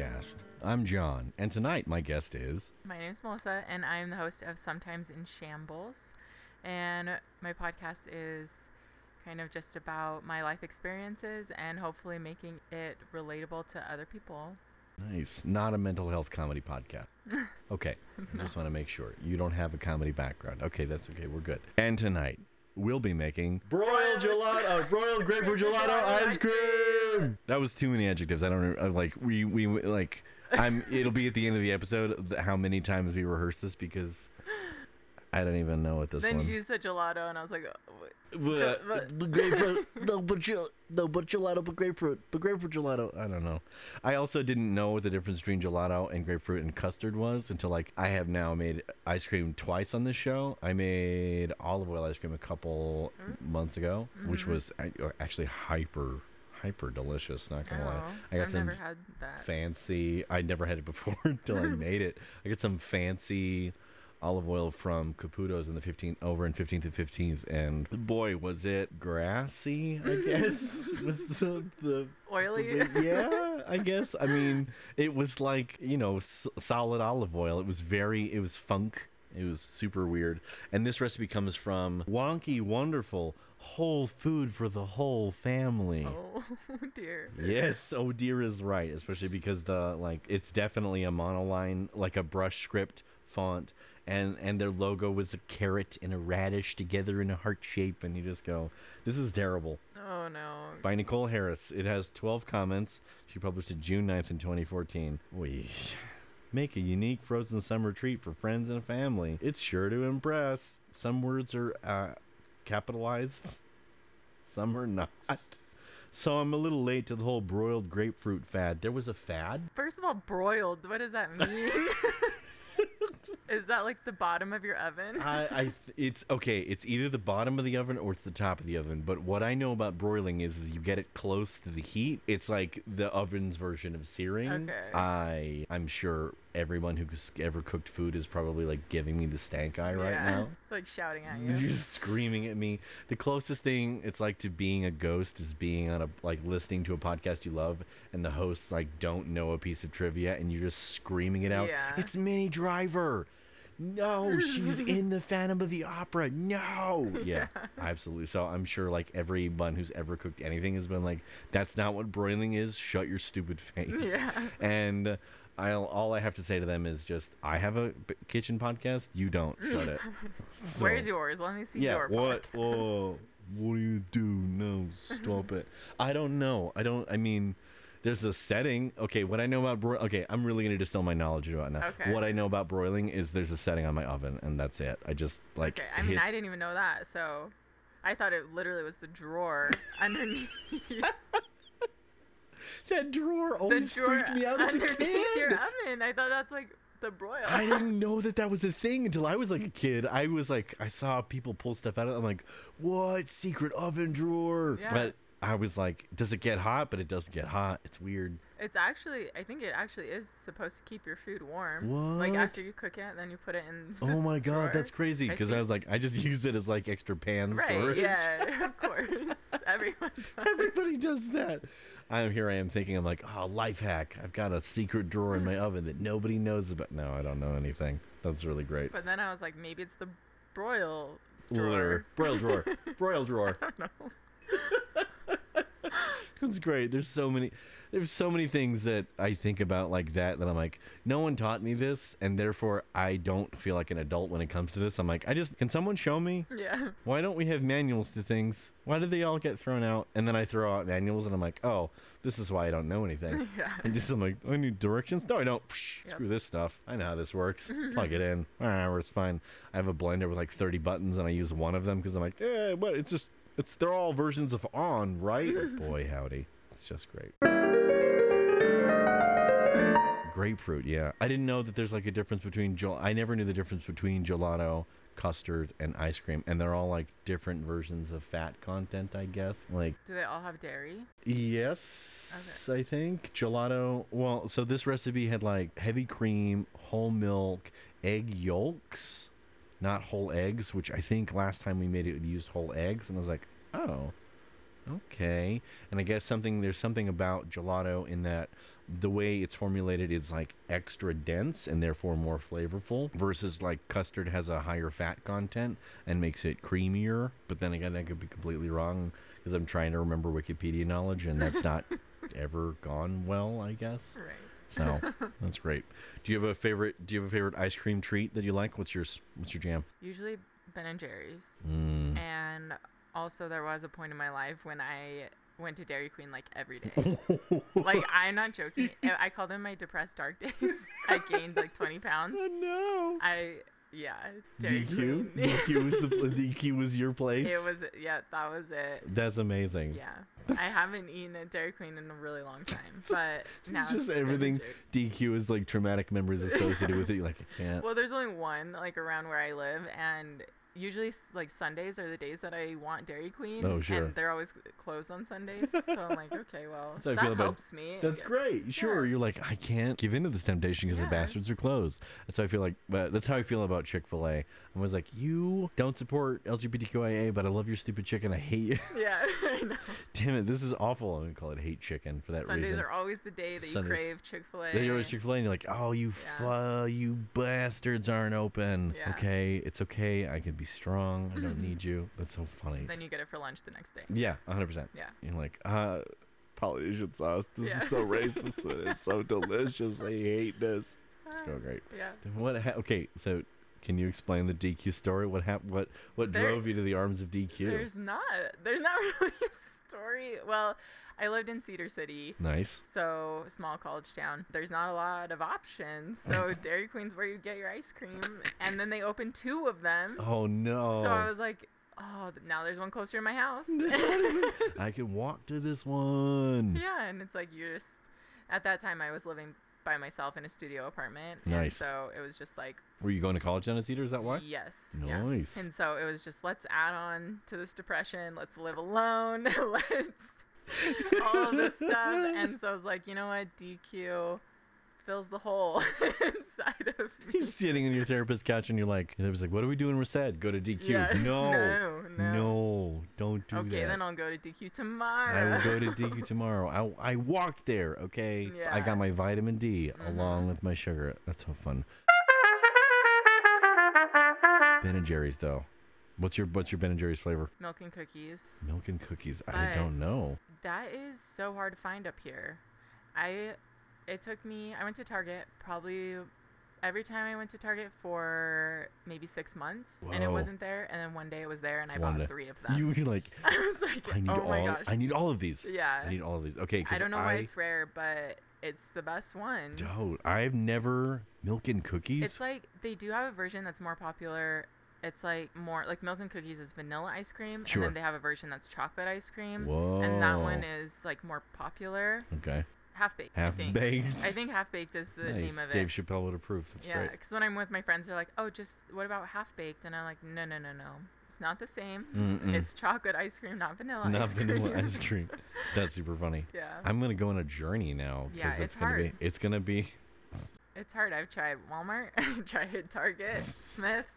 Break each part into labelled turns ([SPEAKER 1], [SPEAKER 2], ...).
[SPEAKER 1] podcast. I'm John, and tonight my guest is.
[SPEAKER 2] My name is Melissa, and I'm the host of Sometimes in Shambles. And my podcast is kind of just about my life experiences and hopefully making it relatable to other people.
[SPEAKER 1] Nice. Not a mental health comedy podcast. Okay. I just want to make sure. You don't have a comedy background. Okay, that's okay. We're good. And tonight, we'll be making broiled gelato, uh, broiled grapefruit gelato ice cream. That was too many adjectives. I don't know. Uh, like, we, we, like, I'm, it'll be at the end of the episode how many times we rehearse this because I don't even know what this
[SPEAKER 2] then
[SPEAKER 1] one.
[SPEAKER 2] you said gelato, and I was like, oh, wait.
[SPEAKER 1] But,
[SPEAKER 2] but-
[SPEAKER 1] but grapefruit, no, but gel, no, but gelato, but grapefruit, but grapefruit gelato. I don't know. I also didn't know what the difference between gelato and grapefruit and custard was until like I have now made ice cream twice on this show. I made olive oil ice cream a couple mm-hmm. months ago, which mm-hmm. was actually hyper, hyper delicious. Not gonna lie,
[SPEAKER 2] oh,
[SPEAKER 1] I got
[SPEAKER 2] I've
[SPEAKER 1] some
[SPEAKER 2] never had that.
[SPEAKER 1] fancy. I never had it before until I made it. I got some fancy olive oil from Caputo's in the 15th over in 15th and 15th, and boy, was it grassy. I guess was the the.
[SPEAKER 2] Oily.
[SPEAKER 1] the- yeah, I guess. I mean, it was like you know s- solid olive oil. It was very. It was funk. It was super weird. And this recipe comes from Wonky Wonderful Whole Food for the Whole Family.
[SPEAKER 2] oh dear.
[SPEAKER 1] Yes, oh dear is right, especially because the like it's definitely a monoline, like a brush script font, and and their logo was a carrot and a radish together in a heart shape, and you just go, this is terrible.
[SPEAKER 2] Oh no.
[SPEAKER 1] By Nicole Harris. It has 12 comments. She published it June 9th in 2014. We make a unique frozen summer treat for friends and family. It's sure to impress. Some words are uh, capitalized, some are not. So I'm a little late to the whole broiled grapefruit fad. There was a fad?
[SPEAKER 2] First of all, broiled. What does that mean? Is that like the bottom of your oven?
[SPEAKER 1] I, I th- it's okay. It's either the bottom of the oven or it's the top of the oven. But what I know about broiling is, is you get it close to the heat. It's like the oven's version of searing.
[SPEAKER 2] Okay.
[SPEAKER 1] I I'm sure everyone who's ever cooked food is probably like giving me the stank eye right
[SPEAKER 2] Yeah.
[SPEAKER 1] now.
[SPEAKER 2] like shouting at you.
[SPEAKER 1] You're
[SPEAKER 2] you.
[SPEAKER 1] just screaming at me. The closest thing it's like to being a ghost is being on a like listening to a podcast you love and the hosts like don't know a piece of trivia and you're just screaming it out.
[SPEAKER 2] Yeah.
[SPEAKER 1] It's Minnie Driver. No, she's in the Phantom of the Opera. No. Yeah, absolutely. So I'm sure like everyone who's ever cooked anything has been like, that's not what broiling is. Shut your stupid face.
[SPEAKER 2] Yeah.
[SPEAKER 1] And I'll, all I have to say to them is just, I have a b- kitchen podcast. You don't. Shut it. So-
[SPEAKER 2] Where's yours? Let me see
[SPEAKER 1] yeah.
[SPEAKER 2] your
[SPEAKER 1] What?
[SPEAKER 2] podcast.
[SPEAKER 1] Oh, what do you do? No, stop it. I don't know. I don't. I mean, there's a setting. Okay, what I know about broil. Okay, I'm really gonna distill my knowledge about now.
[SPEAKER 2] Okay.
[SPEAKER 1] What I know about broiling is there's a setting on my oven, and that's it. I just like.
[SPEAKER 2] Okay, I mean,
[SPEAKER 1] hit-
[SPEAKER 2] I didn't even know that, so I thought it literally was the drawer underneath
[SPEAKER 1] that drawer always
[SPEAKER 2] drawer
[SPEAKER 1] freaked me out as a kid.
[SPEAKER 2] your oven. I thought that's like the broil.
[SPEAKER 1] I didn't know that that was a thing until I was like a kid. I was like, I saw people pull stuff out of it. I'm like, what secret oven drawer?
[SPEAKER 2] Yeah.
[SPEAKER 1] But I was like, does it get hot? But it doesn't get hot. It's weird.
[SPEAKER 2] It's actually, I think it actually is supposed to keep your food warm. Like after you cook it, then you put it in.
[SPEAKER 1] Oh my god,
[SPEAKER 2] drawer.
[SPEAKER 1] that's crazy. Because I,
[SPEAKER 2] think-
[SPEAKER 1] was like, I just use it as like extra pan
[SPEAKER 2] Right,
[SPEAKER 1] storage.
[SPEAKER 2] yeah, of course. Everyone does.
[SPEAKER 1] Everybody does that. I'm here. I am thinking. I'm like, oh, life hack. I've got a secret drawer in my oven that nobody knows about. No, I don't know anything. That's really great.
[SPEAKER 2] But then I was like, maybe it's the broil
[SPEAKER 1] Lure.
[SPEAKER 2] drawer.
[SPEAKER 1] Broil drawer. Broil drawer.
[SPEAKER 2] I don't know.
[SPEAKER 1] That's great. There's so many there's so many things that I think about like that that I'm like, no one taught me this, and therefore I don't feel like an adult when it comes to this. I'm like, I just can someone show me?
[SPEAKER 2] Yeah.
[SPEAKER 1] Why don't we have manuals to things? Why do they all get thrown out? And then I throw out manuals and I'm like, oh, this is why I don't know anything.
[SPEAKER 2] Yeah.
[SPEAKER 1] And just I'm like, I need directions. No, I don't. Psh,
[SPEAKER 2] Yep.
[SPEAKER 1] Screw this stuff. I know how this works. Plug it in. Ah, it's fine. I have a blender with like 30 buttons and I use one of them because I'm like, eh, what? It's just, it's they're all versions of on, right? Boy, howdy, it's just great. Grapefruit, yeah. I didn't know that there's like a difference between gel. I never knew the difference between gelato, custard, and ice cream, and they're all like different versions of fat content, I guess. Like
[SPEAKER 2] Do they all have dairy?
[SPEAKER 1] Yes, I think gelato. Well, so this recipe had like heavy cream, whole milk, egg yolks, not whole eggs. Which I think last time we made it, we used whole eggs, and I was like, oh, Okay. And I guess something there's something about gelato in that the way it's formulated is like extra dense and therefore more flavorful versus like custard has a higher fat content and makes it creamier. But then again, I could be completely wrong because I'm trying to remember Wikipedia knowledge and that's not ever gone well, I guess.
[SPEAKER 2] Right.
[SPEAKER 1] So that's great. Do you have a favorite? Do you have a favorite ice cream treat that you like? What's your What's your jam?
[SPEAKER 2] Usually Ben and Jerry's.
[SPEAKER 1] Mm.
[SPEAKER 2] And also there was a point in my life when I went to Dairy Queen like every day. like I'm not joking. I I call them my depressed dark days. I gained like 20 pounds.
[SPEAKER 1] oh no.
[SPEAKER 2] I yeah. Dairy
[SPEAKER 1] DQ.
[SPEAKER 2] Queen.
[SPEAKER 1] DQ was the DQ was your place.
[SPEAKER 2] it was yeah, that was it.
[SPEAKER 1] That's amazing.
[SPEAKER 2] Yeah. I haven't eaten at Dairy Queen in a really long time, but now
[SPEAKER 1] It's just
[SPEAKER 2] and
[SPEAKER 1] everything DQ is like traumatic memories associated with it. You're like, I can't.
[SPEAKER 2] Well, there's only one like around where I live, and usually like Sundays are the days that I want Dairy Queen.
[SPEAKER 1] Oh, sure.
[SPEAKER 2] And they're always closed on Sundays, so I'm like, okay, well,
[SPEAKER 1] That's how I
[SPEAKER 2] that
[SPEAKER 1] feel about-
[SPEAKER 2] helps me.
[SPEAKER 1] That's great. Sure.
[SPEAKER 2] Yeah.
[SPEAKER 1] You're like, I can't give into this temptation because
[SPEAKER 2] Yeah.
[SPEAKER 1] the bastards are closed. That's how I feel like, but that's how I feel about Chick fil A. I was like, you don't support LGBTQIA, but I love your stupid chicken. I hate you.
[SPEAKER 2] Yeah, I know.
[SPEAKER 1] Damn it. This is awful. I'm going to call it hate chicken for that
[SPEAKER 2] Sundays
[SPEAKER 1] reason.
[SPEAKER 2] Sundays are always the day that you crave Chick Fil A.
[SPEAKER 1] Then you're always Chick Fil A, and you're like, "Oh, you,
[SPEAKER 2] Yeah.
[SPEAKER 1] you bastards aren't open.
[SPEAKER 2] Yeah.
[SPEAKER 1] Okay, it's okay. I can be strong. I don't need you." That's so funny.
[SPEAKER 2] Then you get it for lunch the next day.
[SPEAKER 1] Yeah, 100. percent
[SPEAKER 2] Yeah.
[SPEAKER 1] You're like, uh, Polynesian sauce. This
[SPEAKER 2] Yeah.
[SPEAKER 1] is so racist. and it's so delicious. I hate this. It's so great.
[SPEAKER 2] Yeah.
[SPEAKER 1] What? Ha- okay, so can you explain the DQ story? What happened? What what
[SPEAKER 2] There-
[SPEAKER 1] drove you to the arms of DQ?
[SPEAKER 2] There's not. There's not really a story. Well, I lived in Cedar City.
[SPEAKER 1] Nice.
[SPEAKER 2] So small college town. There's not a lot of options. So Dairy Queen's where you get your ice cream, and then they opened two of them.
[SPEAKER 1] Oh no.
[SPEAKER 2] So I was like, oh, now there's one closer to my house.
[SPEAKER 1] This one- I can walk to this one.
[SPEAKER 2] yeah, and it's like you're just. At that time, I was living by myself in a studio apartment. And
[SPEAKER 1] Nice.
[SPEAKER 2] so it was just like,
[SPEAKER 1] Were you going to college down at Cedar? Is that why?
[SPEAKER 2] yes. Yeah.
[SPEAKER 1] Nice.
[SPEAKER 2] And so it was just let's add on to this depression. Let's live alone. let's all of this stuff. And so I was like, you know what, DQ fills the hole inside of me.
[SPEAKER 1] He's sitting in your therapist's couch, and you're like, and it was like, "What are we doing, Reset? Go to DQ."
[SPEAKER 2] Yeah.
[SPEAKER 1] No,
[SPEAKER 2] no, no.
[SPEAKER 1] no, don't do
[SPEAKER 2] okay,
[SPEAKER 1] that.
[SPEAKER 2] Okay, then I'll go to DQ tomorrow.
[SPEAKER 1] I will go to DQ tomorrow. I, I walked there. Okay, I got my vitamin D
[SPEAKER 2] Mhm.
[SPEAKER 1] along with my sugar. That's so fun. Ben and Jerry's though. What's your what's your Ben and Jerry's flavor?
[SPEAKER 2] Milk and cookies.
[SPEAKER 1] Milk and cookies. I
[SPEAKER 2] But-
[SPEAKER 1] don't know.
[SPEAKER 2] That is so hard to find up here. I it took me I went to Target probably every time I went to Target for maybe six months and it wasn't there and then one day it was there and I
[SPEAKER 1] One
[SPEAKER 2] bought
[SPEAKER 1] day.
[SPEAKER 2] three of them.
[SPEAKER 1] You were like,
[SPEAKER 2] I was like,
[SPEAKER 1] I need
[SPEAKER 2] oh
[SPEAKER 1] all.
[SPEAKER 2] my gosh.
[SPEAKER 1] I need all of these.
[SPEAKER 2] yeah.
[SPEAKER 1] I need all of these. Okay,
[SPEAKER 2] I don't know why it's rare, but it's the best one.
[SPEAKER 1] Dude, I've never milk and cookies.
[SPEAKER 2] It's like they do have a version that's more popular. It's like more like milk and cookies is vanilla ice cream,
[SPEAKER 1] Sure.
[SPEAKER 2] and then they have a version that's chocolate ice cream,
[SPEAKER 1] Whoa.
[SPEAKER 2] and that one is like more popular.
[SPEAKER 1] okay.
[SPEAKER 2] Half baked.
[SPEAKER 1] Half
[SPEAKER 2] I think.
[SPEAKER 1] baked.
[SPEAKER 2] I think half baked is the
[SPEAKER 1] nice.
[SPEAKER 2] name of it. Dave.
[SPEAKER 1] Chappelle would approve. That's
[SPEAKER 2] yeah,
[SPEAKER 1] great.
[SPEAKER 2] because when I'm with my friends, they're like, "Oh, just what about half baked?" And I'm like, "No, no, no, no. It's not the same.
[SPEAKER 1] Mm-mm.
[SPEAKER 2] It's chocolate ice cream, not vanilla
[SPEAKER 1] Not
[SPEAKER 2] ice
[SPEAKER 1] vanilla
[SPEAKER 2] cream."
[SPEAKER 1] ice cream. That's super funny.
[SPEAKER 2] yeah,
[SPEAKER 1] I'm gonna go on a journey now
[SPEAKER 2] Yeah,
[SPEAKER 1] because
[SPEAKER 2] it's
[SPEAKER 1] it's gonna
[SPEAKER 2] hard.
[SPEAKER 1] be it's gonna be
[SPEAKER 2] it's hard. I've tried Walmart. I've tried Target, Smith's.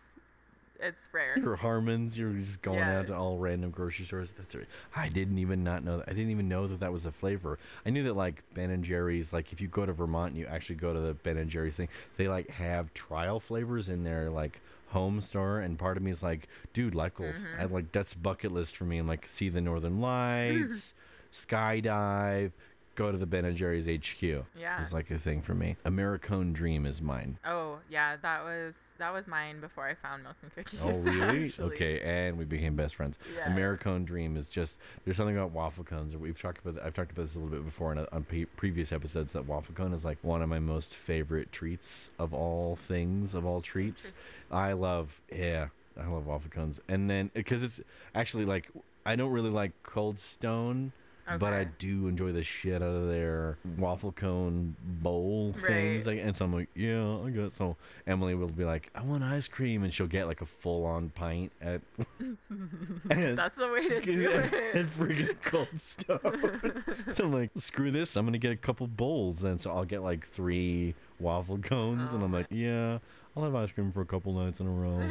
[SPEAKER 2] It's rare.
[SPEAKER 1] your Harmons. You're just going
[SPEAKER 2] Yeah.
[SPEAKER 1] out to all random grocery stores. That's right. I didn't even not know that. I didn't even know that that was a flavor. I knew that like Ben and Jerry's. Like if you go to Vermont, and you actually go to the Ben and Jerry's thing. They like have trial flavors in their like home store, and part of me is like, dude, goals.
[SPEAKER 2] Mm-hmm.
[SPEAKER 1] I like that's bucket list for me. And like see the Northern Lights, skydive. Go to the Ben and Jerry's HQ.
[SPEAKER 2] Yeah.
[SPEAKER 1] It's like a thing for me. Americone Dream is mine.
[SPEAKER 2] Oh yeah, that was that was mine before I found milk and cookies.
[SPEAKER 1] Oh, really?
[SPEAKER 2] actually.
[SPEAKER 1] Okay, and we became best friends.
[SPEAKER 2] Yeah.
[SPEAKER 1] Americone Dream is just there's something about waffle cones. We've talked about I've talked about this a little bit before in, on pre- previous episodes that waffle cone is like one of my most favorite treats of all things of all treats. I love yeah, I love waffle cones, and then because it's actually like I don't really like Cold Stone. But I do enjoy the shit out of their waffle cone bowl things,
[SPEAKER 2] Right.
[SPEAKER 1] like, and so I'm like, yeah, I got. So Emily will be like, I want ice cream, and she'll get like a full on pint at
[SPEAKER 2] That's the way to do it.
[SPEAKER 1] freaking Cold Stone. so I'm like, screw this, I'm gonna get a couple bowls then. So I'll get like three waffle cones, and
[SPEAKER 2] Oh
[SPEAKER 1] I'm
[SPEAKER 2] my-
[SPEAKER 1] like, yeah, I'll have ice cream for a couple nights in a row.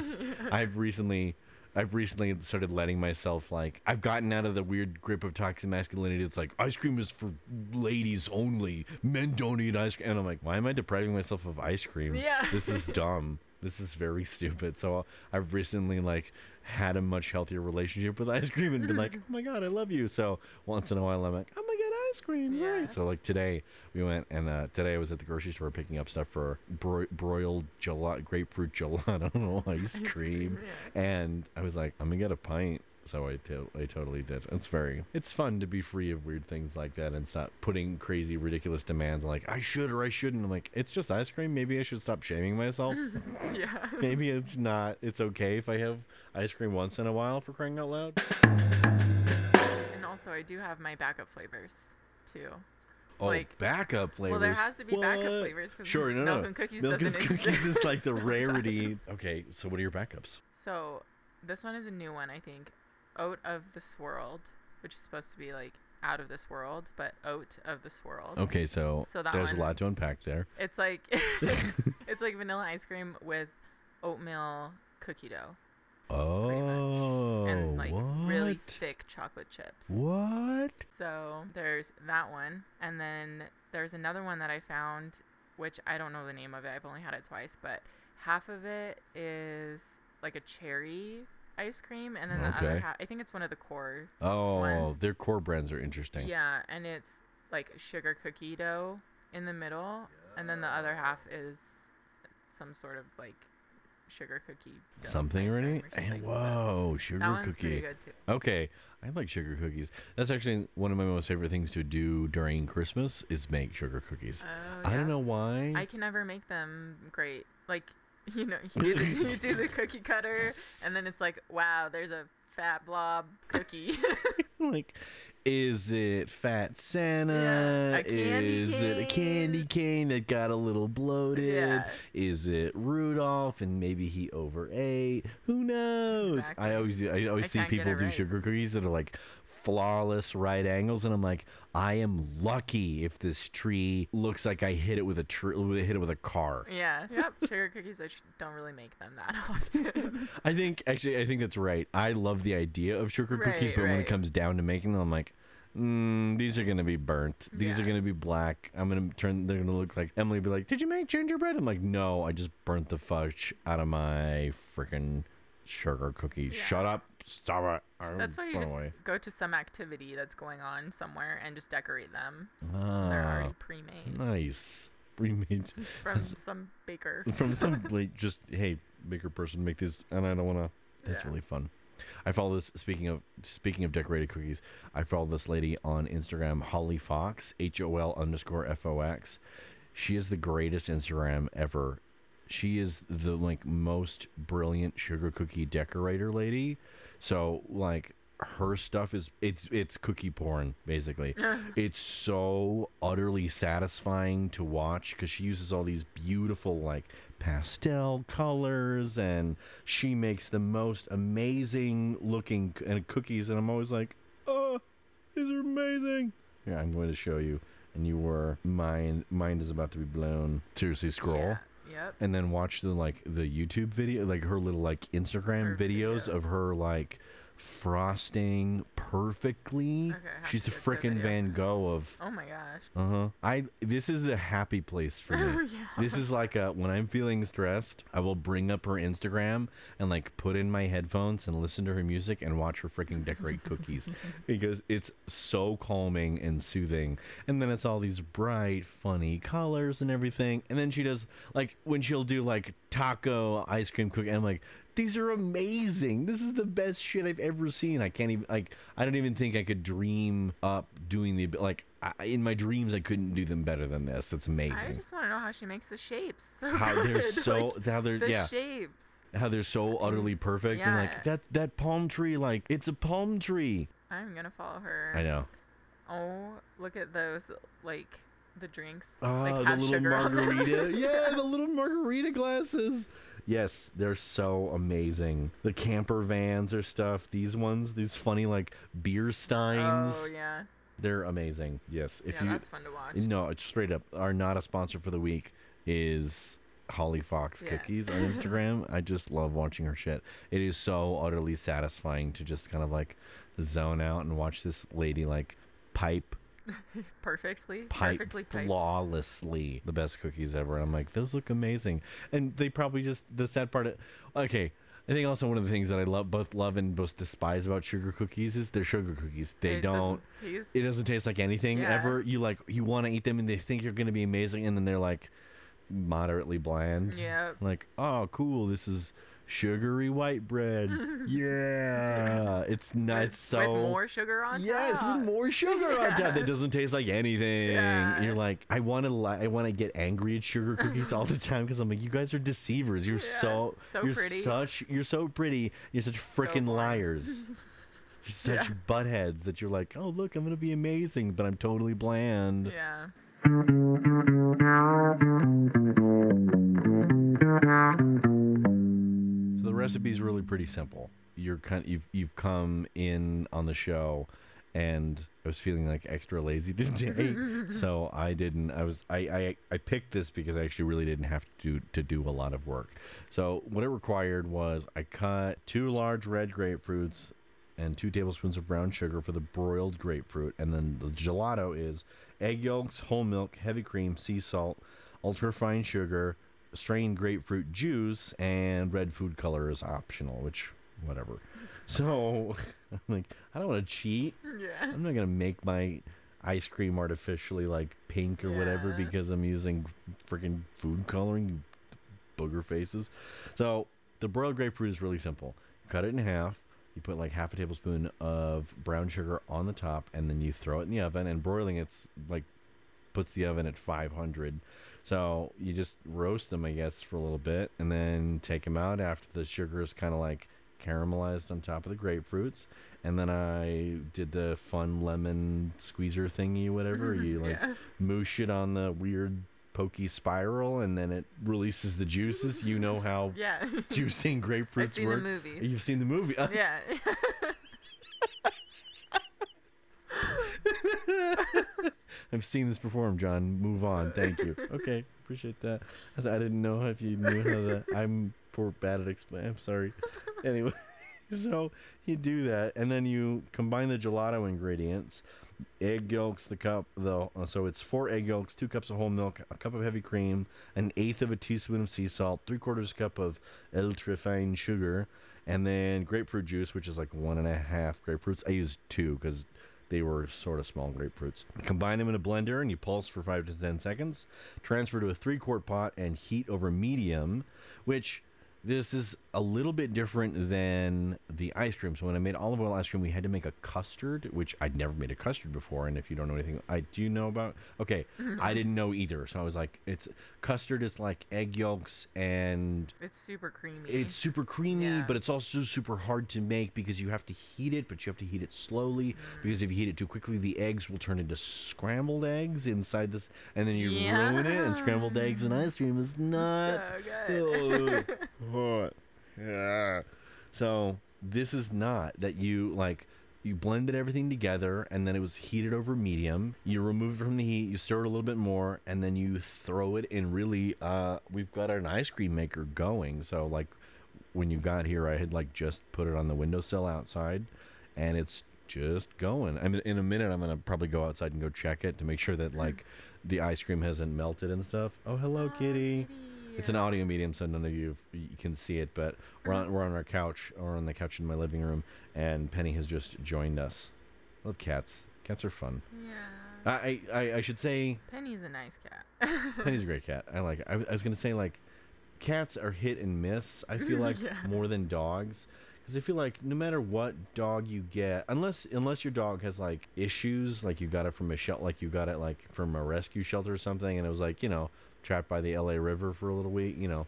[SPEAKER 1] I've recently I've recently started letting myself like I've gotten out of the weird grip of toxic masculinity. It's like ice cream is for ladies only. Men don't eat ice cream. And I'm like, why am I depriving myself of ice cream?
[SPEAKER 2] Yeah.
[SPEAKER 1] This is dumb. This is very stupid. So I've recently like had a much healthier relationship with ice cream and been like, oh my god, I love you. So once in a while, I'm like, oh my god, ice cream,
[SPEAKER 2] Yeah.
[SPEAKER 1] right? So like today we went and uh, today I was at the grocery store picking up stuff for bro- broiled gelato, grapefruit gelato ice cream, and I was like, I'm gonna get a pint. So I, to- I totally did. It's very, it's fun to be free of weird things like that and stop putting crazy, ridiculous demands like I should or I shouldn't. I'm like, it's just ice cream. Maybe I should stop shaming myself.
[SPEAKER 2] yeah.
[SPEAKER 1] Maybe it's not. It's okay if I have ice cream once in a while for crying out loud.
[SPEAKER 2] And also, I do have my backup flavors too.
[SPEAKER 1] Oh,
[SPEAKER 2] like,
[SPEAKER 1] backup flavors.
[SPEAKER 2] well, there has to be backup flavors because
[SPEAKER 1] Sure, no,
[SPEAKER 2] milk
[SPEAKER 1] no.
[SPEAKER 2] and cookies
[SPEAKER 1] Milk and cookies is like the rarity. Okay, so what are your backups?
[SPEAKER 2] So this one is a new one, I think. Oat of this world, which is supposed to be like out of this world, but oat of this world.
[SPEAKER 1] Okay, so,
[SPEAKER 2] So that
[SPEAKER 1] there's
[SPEAKER 2] one-
[SPEAKER 1] a lot to unpack there.
[SPEAKER 2] It's like it's like vanilla ice cream with oatmeal cookie dough
[SPEAKER 1] Oh,
[SPEAKER 2] and like
[SPEAKER 1] what?
[SPEAKER 2] really thick chocolate chips.
[SPEAKER 1] What?
[SPEAKER 2] So there's that one, and then there's another one that I found, which I don't know the name of it. I've only had it twice, but half of it is like a cherry ice cream, and then the other
[SPEAKER 1] Okay.
[SPEAKER 2] half, I think it's one of the core.
[SPEAKER 1] Oh,
[SPEAKER 2] Ones.
[SPEAKER 1] their core brands are interesting.
[SPEAKER 2] Yeah, and it's like sugar cookie dough in the middle, and then the other half is some sort of like sugar cookie. dough
[SPEAKER 1] Something
[SPEAKER 2] ice cream
[SPEAKER 1] already?
[SPEAKER 2] or something
[SPEAKER 1] And whoa, sugar
[SPEAKER 2] That
[SPEAKER 1] cookie.
[SPEAKER 2] pretty good too.
[SPEAKER 1] Okay, I like sugar cookies. That's actually one of my most favorite things to do during Christmas is make sugar cookies.
[SPEAKER 2] Oh,
[SPEAKER 1] I don't know why.
[SPEAKER 2] I can never make them great. Like, you know, you do, the, you do the cookie cutter, and then it's like, wow, there's a fat blob cookie.
[SPEAKER 1] like, is it Fat Santa?
[SPEAKER 2] Yeah,
[SPEAKER 1] is it a candy cane that got a little bloated?
[SPEAKER 2] Yeah.
[SPEAKER 1] Is it Rudolph and maybe he overate? Who knows?
[SPEAKER 2] Exactly.
[SPEAKER 1] I always do. I always
[SPEAKER 2] I
[SPEAKER 1] see people do
[SPEAKER 2] right.
[SPEAKER 1] sugar cookies that are like flawless right angles, and I'm like, I am lucky if this tree looks like I hit it with a tree, hit it with a car.
[SPEAKER 2] yeah, yep. Sugar cookies, I don't really make them that often.
[SPEAKER 1] I think actually, I think that's right. I love the idea of sugar cookies,
[SPEAKER 2] Right,
[SPEAKER 1] but when it comes down to making them, I'm like, mm, these are gonna be burnt. These are gonna be black. I'm gonna turn. They're gonna look like Emily. Be like, did you make gingerbread? I'm like, no, I just burnt the fudge out of my freaking sugar cookie.
[SPEAKER 2] Yeah.
[SPEAKER 1] Shut up. Stop it. I'm
[SPEAKER 2] that's why you just
[SPEAKER 1] away.
[SPEAKER 2] go to some activity that's going on somewhere and just decorate them. They're
[SPEAKER 1] Ah,
[SPEAKER 2] already pre-made
[SPEAKER 1] nice. Remade
[SPEAKER 2] from some baker.
[SPEAKER 1] from some like just hey baker person make these and I don't want to. That's
[SPEAKER 2] Yeah.
[SPEAKER 1] really fun. I follow this. Speaking of speaking of decorated cookies, I follow this lady on Instagram, Holly Fox, H O L underscore F O X. She is the greatest Instagram ever. She is the like most brilliant sugar cookie decorator lady. So like her stuff is it's it's cookie porn basically. it's so utterly satisfying to watch because she uses all these beautiful like pastel colors and she makes the most amazing looking and cookies and I'm always like, oh, these are amazing. Yeah, I'm going to show you, and you were mind mind is about to be blown. Seriously, scroll
[SPEAKER 2] Yeah. Yep.
[SPEAKER 1] and then watch the like the YouTube video, like her little like Instagram
[SPEAKER 2] Her
[SPEAKER 1] videos
[SPEAKER 2] videos.
[SPEAKER 1] of her like frosting perfectly.
[SPEAKER 2] Okay,
[SPEAKER 1] She's
[SPEAKER 2] get
[SPEAKER 1] freaking. Van Gogh of.
[SPEAKER 2] Oh my gosh.
[SPEAKER 1] Uh huh. I this is a happy place for me.
[SPEAKER 2] Oh yeah.
[SPEAKER 1] This is like a when I'm feeling stressed, I will bring up her Instagram and like put in my headphones and listen to her music and watch her freaking decorate cookies because it's so calming and soothing. And then it's all these bright, funny colors and everything. And then she does like when she'll do like taco ice cream cookie. I'm like, these are amazing. This is the best shit I've ever seen. I can't even like I don't even think I could dream up doing the like I, in my dreams I couldn't do them better than this. It's amazing.
[SPEAKER 2] I just want to know how she makes the shapes. So
[SPEAKER 1] how they're so
[SPEAKER 2] like,
[SPEAKER 1] how they're
[SPEAKER 2] the
[SPEAKER 1] yeah
[SPEAKER 2] shapes.
[SPEAKER 1] how they're so utterly perfect and
[SPEAKER 2] Yeah.
[SPEAKER 1] like that that palm tree like it's a palm tree
[SPEAKER 2] I'm gonna follow her.
[SPEAKER 1] i know
[SPEAKER 2] Oh, look at those like the drinks.
[SPEAKER 1] Ah,
[SPEAKER 2] like
[SPEAKER 1] the little margarita yeah the little margarita glasses yes they're so amazing the camper vans or stuff these ones these funny like beer steins
[SPEAKER 2] Oh yeah.
[SPEAKER 1] they're amazing yes if
[SPEAKER 2] yeah,
[SPEAKER 1] you
[SPEAKER 2] that's fun to watch.
[SPEAKER 1] no it's straight up our not a sponsor for the week is Holly Fox
[SPEAKER 2] Yeah.
[SPEAKER 1] cookies on Instagram. I just love watching her shit. It is so utterly satisfying to just kind of like zone out and watch this lady like pipe
[SPEAKER 2] Perfectly.
[SPEAKER 1] pipe
[SPEAKER 2] perfectly piped.
[SPEAKER 1] flawlessly the best cookies ever. And I'm like, those look amazing. And they probably just the sad part. Of, okay, I think also one of the things that I love, both love and both despise about sugar cookies is they're sugar cookies. They
[SPEAKER 2] It
[SPEAKER 1] don't.
[SPEAKER 2] doesn't taste.
[SPEAKER 1] It doesn't taste like anything
[SPEAKER 2] Yeah.
[SPEAKER 1] ever. You like you want to eat them and they think you're gonna be amazing, and then they're like moderately bland.
[SPEAKER 2] yeah.
[SPEAKER 1] Like, oh, cool. This is sugary white bread. yeah, it's not
[SPEAKER 2] With,
[SPEAKER 1] so.
[SPEAKER 2] with more sugar on top?
[SPEAKER 1] Yes,
[SPEAKER 2] top.
[SPEAKER 1] with more sugar on top. That doesn't taste like anything.
[SPEAKER 2] Yeah.
[SPEAKER 1] You're like, I want to, li- I want to get angry at sugar cookies all the time because I'm like, you guys are deceivers. You're so,
[SPEAKER 2] so
[SPEAKER 1] you're
[SPEAKER 2] pretty.
[SPEAKER 1] such, you're so pretty. You're such freaking
[SPEAKER 2] boring.
[SPEAKER 1] liars. You're such
[SPEAKER 2] Yeah.
[SPEAKER 1] buttheads that you're like, oh look, I'm gonna be amazing, but I'm totally bland.
[SPEAKER 2] Yeah.
[SPEAKER 1] So the recipe's really pretty simple. You're kind you've you've come in on the show and I was feeling like extra lazy today. so I didn't I was I, I I picked this because I actually really didn't have to to do a lot of work. So what it required was I cut two large red grapefruits and two tablespoons of brown sugar for the broiled grapefruit and then the gelato is egg yolks, whole milk, heavy cream, sea salt, ultra fine sugar, strained grapefruit juice and red food color is optional, which whatever. So I'm like, I don't want to cheat.
[SPEAKER 2] Yeah.
[SPEAKER 1] I'm not gonna make my ice cream artificially like pink or whatever because I'm using freaking food coloring, you booger faces. So the broiled grapefruit is really simple. Cut it in half. You put like half a tablespoon of brown sugar on the top, and then you throw it in the oven. And broiling it's like puts the oven at 500. So you just roast them, I guess, for a little bit, and then take them out after the sugar is kind of like caramelized on top of the grapefruits. And then I did the fun lemon squeezer thingy, whatever. Mm-hmm. You like
[SPEAKER 2] yeah.
[SPEAKER 1] moosh it on the weird pokey spiral, and then it releases the juices. You know how
[SPEAKER 2] Yeah.
[SPEAKER 1] juicing grapefruits
[SPEAKER 2] I've seen
[SPEAKER 1] work.
[SPEAKER 2] the movie.
[SPEAKER 1] You've seen the movie.
[SPEAKER 2] Yeah.
[SPEAKER 1] I've seen this perform, John. Move on. Thank you. Okay, appreciate that. I, didn't know if you knew how to. I'm poor bad at explain. I'm sorry. Anyway, so you do that, and then you combine the gelato ingredients. Egg yolks, the cup, though. So it's four egg yolks, two cups of whole milk, a cup of heavy cream, an eighth of a teaspoon of sea salt, three quarters cup of ultra fine sugar, and then grapefruit juice, which is like one and a half grapefruits. I use two because they were sort of small grapefruits. Combine them in a blender and you pulse for five to ten seconds. Transfer to a three quart pot and heat over medium, which this is a little bit different than the ice cream. So when I made olive oil ice cream, we had to make a custard, which I'd never made a custard before. And if you don't know anything, I do you know about. Okay, I didn't know either. So I was like, it's custard is like egg yolks and
[SPEAKER 2] It's super creamy.
[SPEAKER 1] it's super creamy,
[SPEAKER 2] Yeah.
[SPEAKER 1] but it's also super hard to make because you have to heat it, but you have to heat it slowly mm. because if you heat it too quickly, the eggs will turn into scrambled eggs inside this, and then you ruin it. And scrambled eggs and ice cream is not
[SPEAKER 2] so good.
[SPEAKER 1] Oh, Yeah. So this is not that you like you blended everything together and then it was heated over medium. You remove it from the heat, you stir it a little bit more, and then you throw it in really uh we've got an ice cream maker going. So like when you got here I had like just put it on the windowsill outside and it's just going. I mean in a minute I'm gonna probably go outside and go check it to make sure that like the ice cream hasn't melted and stuff. Oh hello kitty. It's an audio medium, so none of you, you can see it. But we're on we're on our couch or on the couch in my living room, and Penny has just joined us. I love cats. Cats are fun.
[SPEAKER 2] Yeah.
[SPEAKER 1] I I, I should say
[SPEAKER 2] Penny's a nice cat.
[SPEAKER 1] Penny's a great cat. I like. It. I, I was gonna say like, cats are hit and miss. I feel like
[SPEAKER 2] Yeah.
[SPEAKER 1] more than dogs. Because I feel like no matter what dog you get, unless unless your dog has like issues, like you got it from a shelter, like you got it like from a rescue shelter or something, and it was like you know trapped by the L.A. River for a little week, you know,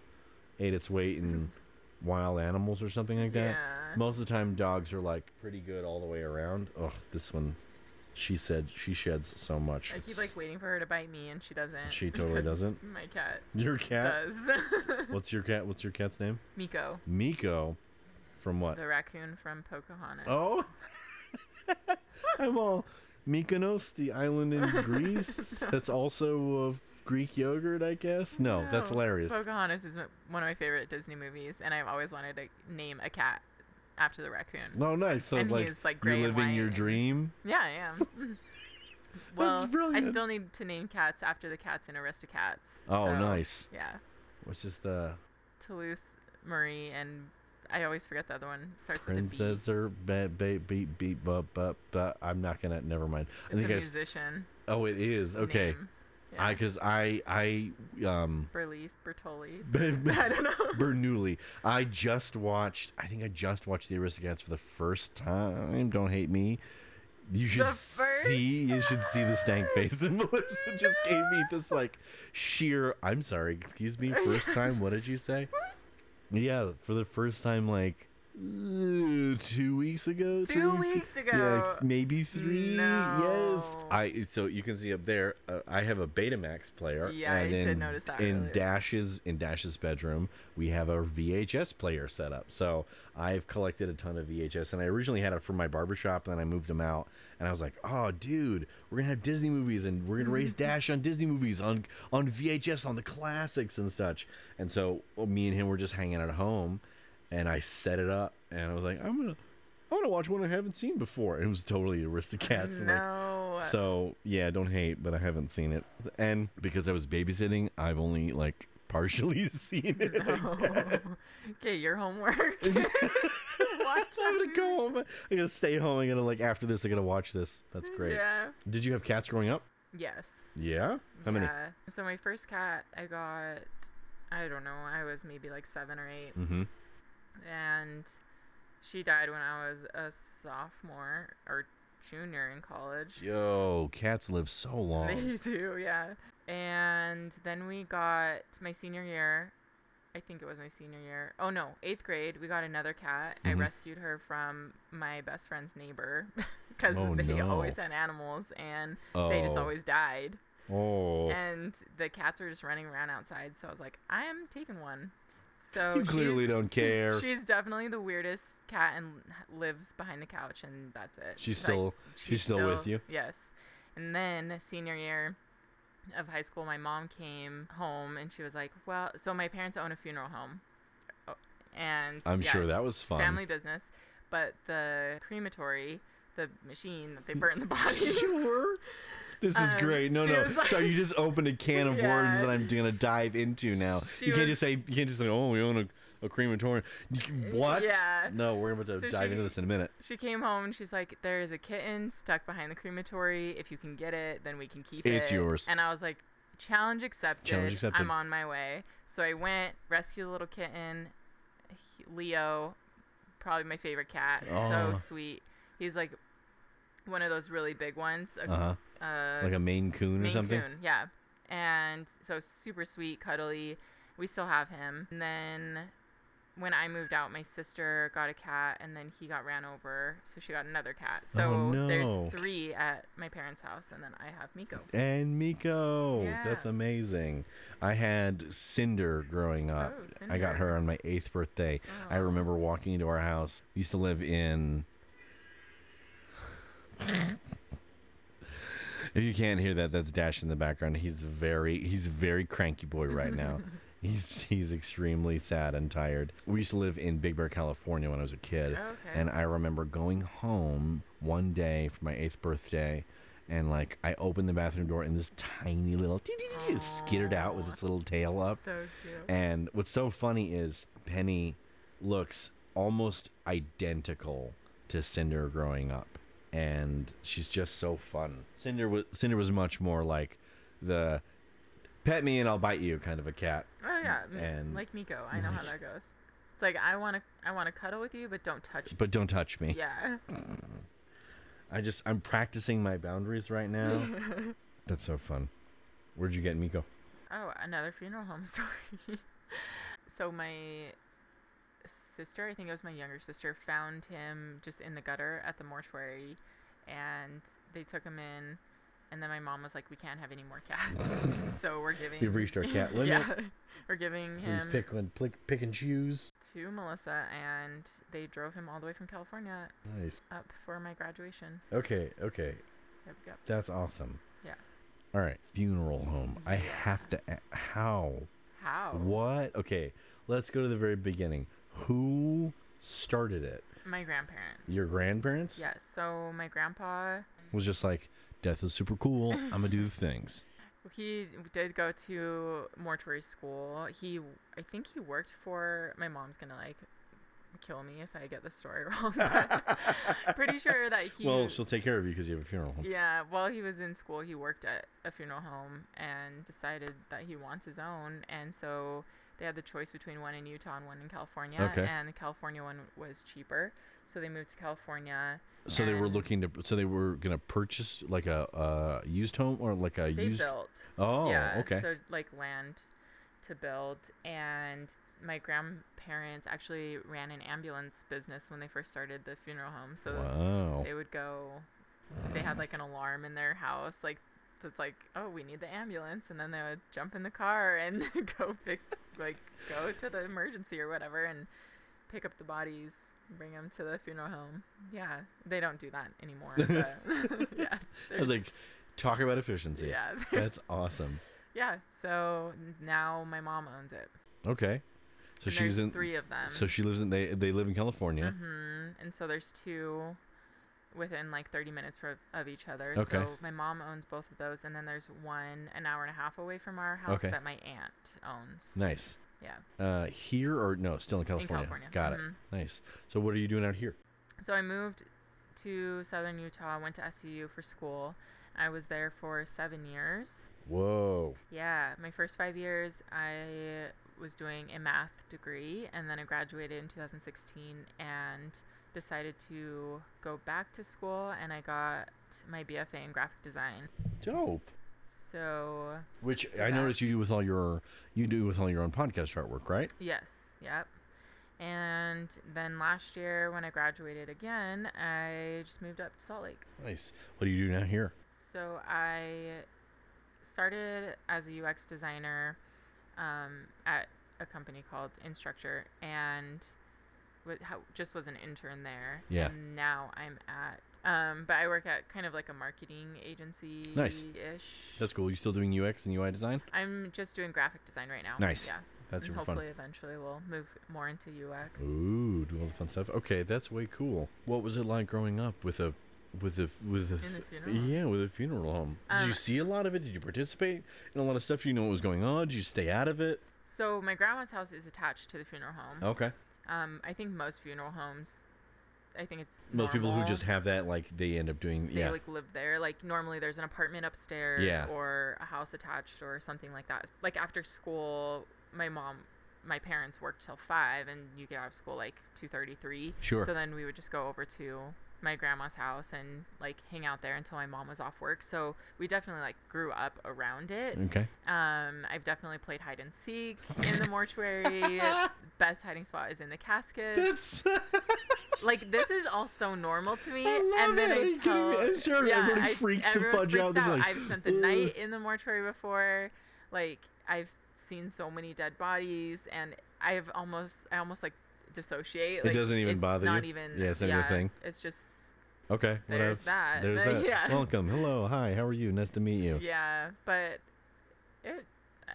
[SPEAKER 1] ate its weight in wild animals or something like that.
[SPEAKER 2] Yeah.
[SPEAKER 1] Most of the time, dogs are like pretty good all the way around. Ugh, this one, she said she sheds so much.
[SPEAKER 2] I keep like waiting for her to bite me, and she doesn't.
[SPEAKER 1] She totally doesn't?
[SPEAKER 2] My cat
[SPEAKER 1] your cat.
[SPEAKER 2] does.
[SPEAKER 1] What's your cat? What's your cat's name?
[SPEAKER 2] Miko,
[SPEAKER 1] Miko. From what?
[SPEAKER 2] the raccoon from Pocahontas.
[SPEAKER 1] Oh, I'm all Mykonos, the island in Greece. That's also a Greek yogurt, I guess. No, that's hilarious.
[SPEAKER 2] Pocahontas is one of my favorite Disney movies, and I've always wanted to name a cat after the raccoon.
[SPEAKER 1] No, nice. So
[SPEAKER 2] And
[SPEAKER 1] like,
[SPEAKER 2] he's, like,
[SPEAKER 1] you're living your dream.
[SPEAKER 2] Yeah, I am. well, I still need to name cats after the cats in Aristocats.
[SPEAKER 1] Oh,
[SPEAKER 2] so,
[SPEAKER 1] nice.
[SPEAKER 2] Yeah,
[SPEAKER 1] Which is the
[SPEAKER 2] Toulouse, Marie, and I always forget the other one. Starts
[SPEAKER 1] princess or ba- ba- beep beep bu- bu- bu- I'm not gonna. Never mind. I
[SPEAKER 2] with a B. It's
[SPEAKER 1] think
[SPEAKER 2] a musician.
[SPEAKER 1] Oh, it is okay.
[SPEAKER 2] name. Yeah.
[SPEAKER 1] I because I I um.
[SPEAKER 2] Berlise, Bertoli. I don't know.
[SPEAKER 1] Bernoulli. I just watched. I think I just watched the Aristocats for the first time. Don't hate me. You should see. You should see the stank face that Melissa just gave me. This like sheer. I'm sorry. Excuse me. First time. What did you say? Yeah, for the first time, like uh, two weeks ago.
[SPEAKER 2] Two weeks
[SPEAKER 1] Yeah,
[SPEAKER 2] ago.
[SPEAKER 1] Yeah, maybe three.
[SPEAKER 2] No. Yes.
[SPEAKER 1] I. So you can see up there. Uh, I have a Betamax player.
[SPEAKER 2] Yeah, I
[SPEAKER 1] and
[SPEAKER 2] did
[SPEAKER 1] in,
[SPEAKER 2] notice that
[SPEAKER 1] In
[SPEAKER 2] earlier.
[SPEAKER 1] Dash's in Dash's bedroom, we have a VHS player set up. So I've collected a ton of VHS, and I originally had it for my barbershop, and then I moved them out, and I was like, "Oh, dude, we're gonna have Disney movies, and we're gonna raise Dash on Disney movies on on VHS on the classics and such." And so well, me and him were just hanging at home, and I set it up, and I was like, "I'm gonna." I want to watch one I haven't seen before. And it was totally Aristocats. and, like,
[SPEAKER 2] No.
[SPEAKER 1] so yeah, don't hate, but I haven't seen it, and because I was babysitting, I've only like partially seen it.
[SPEAKER 2] No. okay, your homework. Watch
[SPEAKER 1] I'm gonna go home. I gotta stay home. I gotta like after this. I gotta watch this. That's great.
[SPEAKER 2] Yeah.
[SPEAKER 1] Did you have cats growing up?
[SPEAKER 2] Yes.
[SPEAKER 1] Yeah. How many?
[SPEAKER 2] Yeah. So my first cat, I got, I don't know, I was maybe like seven or eight,
[SPEAKER 1] Mm-hmm.
[SPEAKER 2] And she died when I was a sophomore or junior in college.
[SPEAKER 1] Yo, cats live so long.
[SPEAKER 2] They do, yeah. And then we got my senior year. I think it was my senior year. Oh no, eighth grade. We got another cat. I
[SPEAKER 1] Mhm.
[SPEAKER 2] rescued her from my best friend's neighbor because
[SPEAKER 1] Oh,
[SPEAKER 2] they
[SPEAKER 1] no.
[SPEAKER 2] always had animals and
[SPEAKER 1] Oh.
[SPEAKER 2] they just always died.
[SPEAKER 1] Oh.
[SPEAKER 2] And the cats were just running around outside. So I was like, I am taking one. So
[SPEAKER 1] you clearly don't care.
[SPEAKER 2] She's definitely the weirdest cat and lives behind the couch, and that's it.
[SPEAKER 1] She's
[SPEAKER 2] Like,
[SPEAKER 1] still she's still with you?
[SPEAKER 2] Yes. And then senior year of high school, my mom came home and she was like, "Well, so my parents own a funeral home, Oh, and
[SPEAKER 1] I'm
[SPEAKER 2] yeah,
[SPEAKER 1] sure that was fun.
[SPEAKER 2] family business, but the crematory." The machine that they burn the bodies.
[SPEAKER 1] Sure. This is
[SPEAKER 2] Um,
[SPEAKER 1] great. No, no.
[SPEAKER 2] like-
[SPEAKER 1] so you just opened a can of worms
[SPEAKER 2] Yeah.
[SPEAKER 1] that I'm gonna dive into now.
[SPEAKER 2] She
[SPEAKER 1] you can't just say you can't just say, "Oh, we own a, a crematorium." What?
[SPEAKER 2] Yeah.
[SPEAKER 1] No, we're about to
[SPEAKER 2] So
[SPEAKER 1] dive
[SPEAKER 2] she-
[SPEAKER 1] into this in a minute.
[SPEAKER 2] She came home and she's like, "There is a kitten stuck behind the crematory. If you can get it, then we can keep it.
[SPEAKER 1] It's yours.
[SPEAKER 2] And I was like, "Challenge accepted.
[SPEAKER 1] Challenge accepted.
[SPEAKER 2] I'm on my way." So I went, rescued the little kitten, Leo, probably my favorite cat.
[SPEAKER 1] Aw.
[SPEAKER 2] So sweet. He's like one of those really big ones. A,
[SPEAKER 1] Uh huh.
[SPEAKER 2] uh,
[SPEAKER 1] Like a Maine Coon or
[SPEAKER 2] Maine
[SPEAKER 1] something.
[SPEAKER 2] Coon, yeah. And so super sweet, cuddly. We still have him. And then when I moved out, my sister got a cat, and then he got ran over, so she got another cat. So
[SPEAKER 1] Oh, no.
[SPEAKER 2] there's three at my parents' house, and then I have Miko.
[SPEAKER 1] And Miko. That's amazing. I had Cinder growing up.
[SPEAKER 2] Oh, Cinder.
[SPEAKER 1] I got her on my eighth birthday. I
[SPEAKER 2] Oh.
[SPEAKER 1] remember walking into our house. We used to live in. If you can't hear that, that's Dash in the background. He's very he's very cranky boy right now. he's he's extremely sad and tired. We used to live in Big Bear, California when I was a kid.
[SPEAKER 2] Okay.
[SPEAKER 1] And I remember going home one day for my eighth birthday, and like I opened the bathroom door, and this tiny little skittered out with its little tail up.
[SPEAKER 2] So cute.
[SPEAKER 1] And what's so funny is Penny looks almost identical to Cinder growing up, and she's just so fun. Cinder was Cinder was much more like the pet me and I'll bite you kind of a cat.
[SPEAKER 2] oh yeah,
[SPEAKER 1] and-
[SPEAKER 2] like Miko. I know how that goes. It's like I want to, I want to cuddle with you, but don't touch me.
[SPEAKER 1] But don't touch me.
[SPEAKER 2] Yeah.
[SPEAKER 1] I just I'm practicing my boundaries right now. That's so fun. Where'd you get Miko?
[SPEAKER 2] Oh, another funeral home story. so my sister, I think it was my younger sister, found him just in the gutter at the mortuary, and they took him in. And then my mom was like, "We can't have any more cats, so we're giving."
[SPEAKER 1] We've reached our cat limit.
[SPEAKER 2] yeah, we're giving
[SPEAKER 1] Please
[SPEAKER 2] him
[SPEAKER 1] pick and pick, pick and choose.
[SPEAKER 2] to Melissa, and they drove him all the way from California
[SPEAKER 1] Nice.
[SPEAKER 2] up for my graduation.
[SPEAKER 1] Okay, okay.
[SPEAKER 2] Yep, yep.
[SPEAKER 1] That's awesome.
[SPEAKER 2] Yeah.
[SPEAKER 1] All right, funeral home. I have to. How?
[SPEAKER 2] How?
[SPEAKER 1] What? Okay, let's go to the very beginning. Who started it?
[SPEAKER 2] My grandparents.
[SPEAKER 1] Your grandparents?
[SPEAKER 2] Yes. So my grandpa,
[SPEAKER 1] Was just like, death is super cool. I'm gonna do the things.
[SPEAKER 2] he did go to mortuary school. He, I think he worked for. My mom's gonna like kill me if I get the story wrong. pretty sure that he.
[SPEAKER 1] Well, she'll take care of you because you have a funeral home.
[SPEAKER 2] Yeah, while he was in school, he worked at a funeral home and decided that he wants his own. And so they had the choice between one in Utah and one in California.
[SPEAKER 1] Okay.
[SPEAKER 2] And the California one was cheaper. So they moved to California.
[SPEAKER 1] So they were looking to. So they were gonna purchase like a uh, used home or like a
[SPEAKER 2] They
[SPEAKER 1] used.
[SPEAKER 2] built.
[SPEAKER 1] Oh,
[SPEAKER 2] yeah,
[SPEAKER 1] okay.
[SPEAKER 2] So like land to build. And my grandparents actually ran an ambulance business when they first started the funeral home. So
[SPEAKER 1] wow.
[SPEAKER 2] they would go they had like an alarm in their house like that's like oh we need the ambulance and then they would jump in the car and go pick like go to the emergency or whatever and pick up the bodies bring them to the funeral home yeah they don't do that anymore but yeah
[SPEAKER 1] I was like, talk about efficiency.
[SPEAKER 2] yeah
[SPEAKER 1] That's awesome.
[SPEAKER 2] yeah so now my mom owns it
[SPEAKER 1] Okay. So
[SPEAKER 2] and
[SPEAKER 1] she's in.
[SPEAKER 2] three of them
[SPEAKER 1] So she lives in. They they live in California.
[SPEAKER 2] hmm And so there's two within like 30 minutes for, of each other.
[SPEAKER 1] Okay.
[SPEAKER 2] So my mom owns both of those, and then there's one an hour and a half away from our house
[SPEAKER 1] Okay.
[SPEAKER 2] that my aunt owns.
[SPEAKER 1] Nice.
[SPEAKER 2] Yeah,
[SPEAKER 1] Uh, here or no? Still in California.
[SPEAKER 2] In California.
[SPEAKER 1] Got
[SPEAKER 2] Mhm.
[SPEAKER 1] it. Nice. So what are you doing out here?
[SPEAKER 2] so I moved to southern Utah. Went to SUU for school. I was there for seven years.
[SPEAKER 1] Whoa.
[SPEAKER 2] Yeah, my first five years, I was doing a math degree, and then I graduated in 2016 and decided to go back to school, and I got my BFA in graphic design.
[SPEAKER 1] Dope.
[SPEAKER 2] So
[SPEAKER 1] Which I
[SPEAKER 2] that.
[SPEAKER 1] noticed you do with all your you do with all your own podcast artwork, right?
[SPEAKER 2] yes, yep. And then last year, when I graduated again, I just moved up to Salt Lake.
[SPEAKER 1] Nice. What do you do now here?
[SPEAKER 2] So I started as a UX designer um, at a company called Instructure, and just was an intern there.
[SPEAKER 1] Yeah.
[SPEAKER 2] And now I'm at, um, but I work at kind of like a marketing agency Nice. ish.
[SPEAKER 1] That's cool. You still doing UX and UI design?
[SPEAKER 2] I'm just doing graphic design right now.
[SPEAKER 1] Nice.
[SPEAKER 2] Yeah.
[SPEAKER 1] That's
[SPEAKER 2] and
[SPEAKER 1] super fun.
[SPEAKER 2] hopefully eventually we'll move more into UX.
[SPEAKER 1] Ooh, do all the fun stuff. Okay, that's way cool. What was it like growing up with a with a with a
[SPEAKER 2] In the funeral
[SPEAKER 1] yeah with a funeral home? Did you
[SPEAKER 2] Um,
[SPEAKER 1] see a lot of it? Did you participate in a lot of stuff? You know what was going on? Did you stay out of it?
[SPEAKER 2] So my grandma's house is attached to the funeral home.
[SPEAKER 1] Okay.
[SPEAKER 2] Um, I think most funeral homes, I think it's
[SPEAKER 1] Most people who just have that like they end up doing
[SPEAKER 2] they
[SPEAKER 1] yeah
[SPEAKER 2] like live there. Like normally there's an apartment upstairs
[SPEAKER 1] Yeah.
[SPEAKER 2] or a house attached or something like that. Like after school, my mom, my parents worked till five, and you get out of school like two thirty three.
[SPEAKER 1] Sure.
[SPEAKER 2] So then we would just go over to my grandma's house and like hang out there until my mom was off work. So we definitely like grew up around it.
[SPEAKER 1] okay.
[SPEAKER 2] Um, I've definitely played hide and seek in the mortuary. Best hiding spot is in the caskets.
[SPEAKER 1] That's
[SPEAKER 2] like this is all so normal to me.
[SPEAKER 1] I love
[SPEAKER 2] and then
[SPEAKER 1] it. Are
[SPEAKER 2] I
[SPEAKER 1] kidding
[SPEAKER 2] tell,
[SPEAKER 1] me? I'm sure everybody
[SPEAKER 2] I-
[SPEAKER 1] freaks the fudge out.
[SPEAKER 2] freaks
[SPEAKER 1] They're
[SPEAKER 2] out.
[SPEAKER 1] like,
[SPEAKER 2] I've spent the
[SPEAKER 1] "Ugh."
[SPEAKER 2] night in the mortuary before. Like I've seen so many dead bodies, and I've almost, I almost like dissociate.
[SPEAKER 1] It doesn't even
[SPEAKER 2] it's
[SPEAKER 1] bother
[SPEAKER 2] not
[SPEAKER 1] you?
[SPEAKER 2] even.
[SPEAKER 1] Yeah, it's not your thing?
[SPEAKER 2] It's just
[SPEAKER 1] Okay.
[SPEAKER 2] There's that.
[SPEAKER 1] There's that.
[SPEAKER 2] yeah.
[SPEAKER 1] Welcome. Hello. Hi. How are you? Nice to meet you.
[SPEAKER 2] yeah, but it.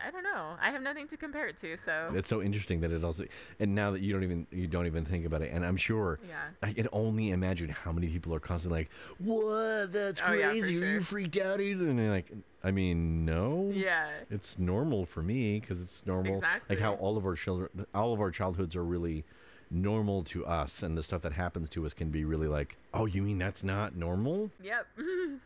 [SPEAKER 2] I don't know. I have nothing to compare it to, so
[SPEAKER 1] It's so interesting that it also, and now that you don't even you don't even think about it, and I'm sure
[SPEAKER 2] yeah.
[SPEAKER 1] I can only imagine how many people are constantly like, "What? That's
[SPEAKER 2] Oh, yeah, for
[SPEAKER 1] crazy! Are you freaked out?" dude?" And you're like, I mean, no.
[SPEAKER 2] Yeah.
[SPEAKER 1] It's normal for me because it's normal. Exactly. Like how all of our children, all of our childhoods are really normal to us, and the stuff that happens to us can be really like, "Oh, you mean that's not normal?"
[SPEAKER 2] Yep.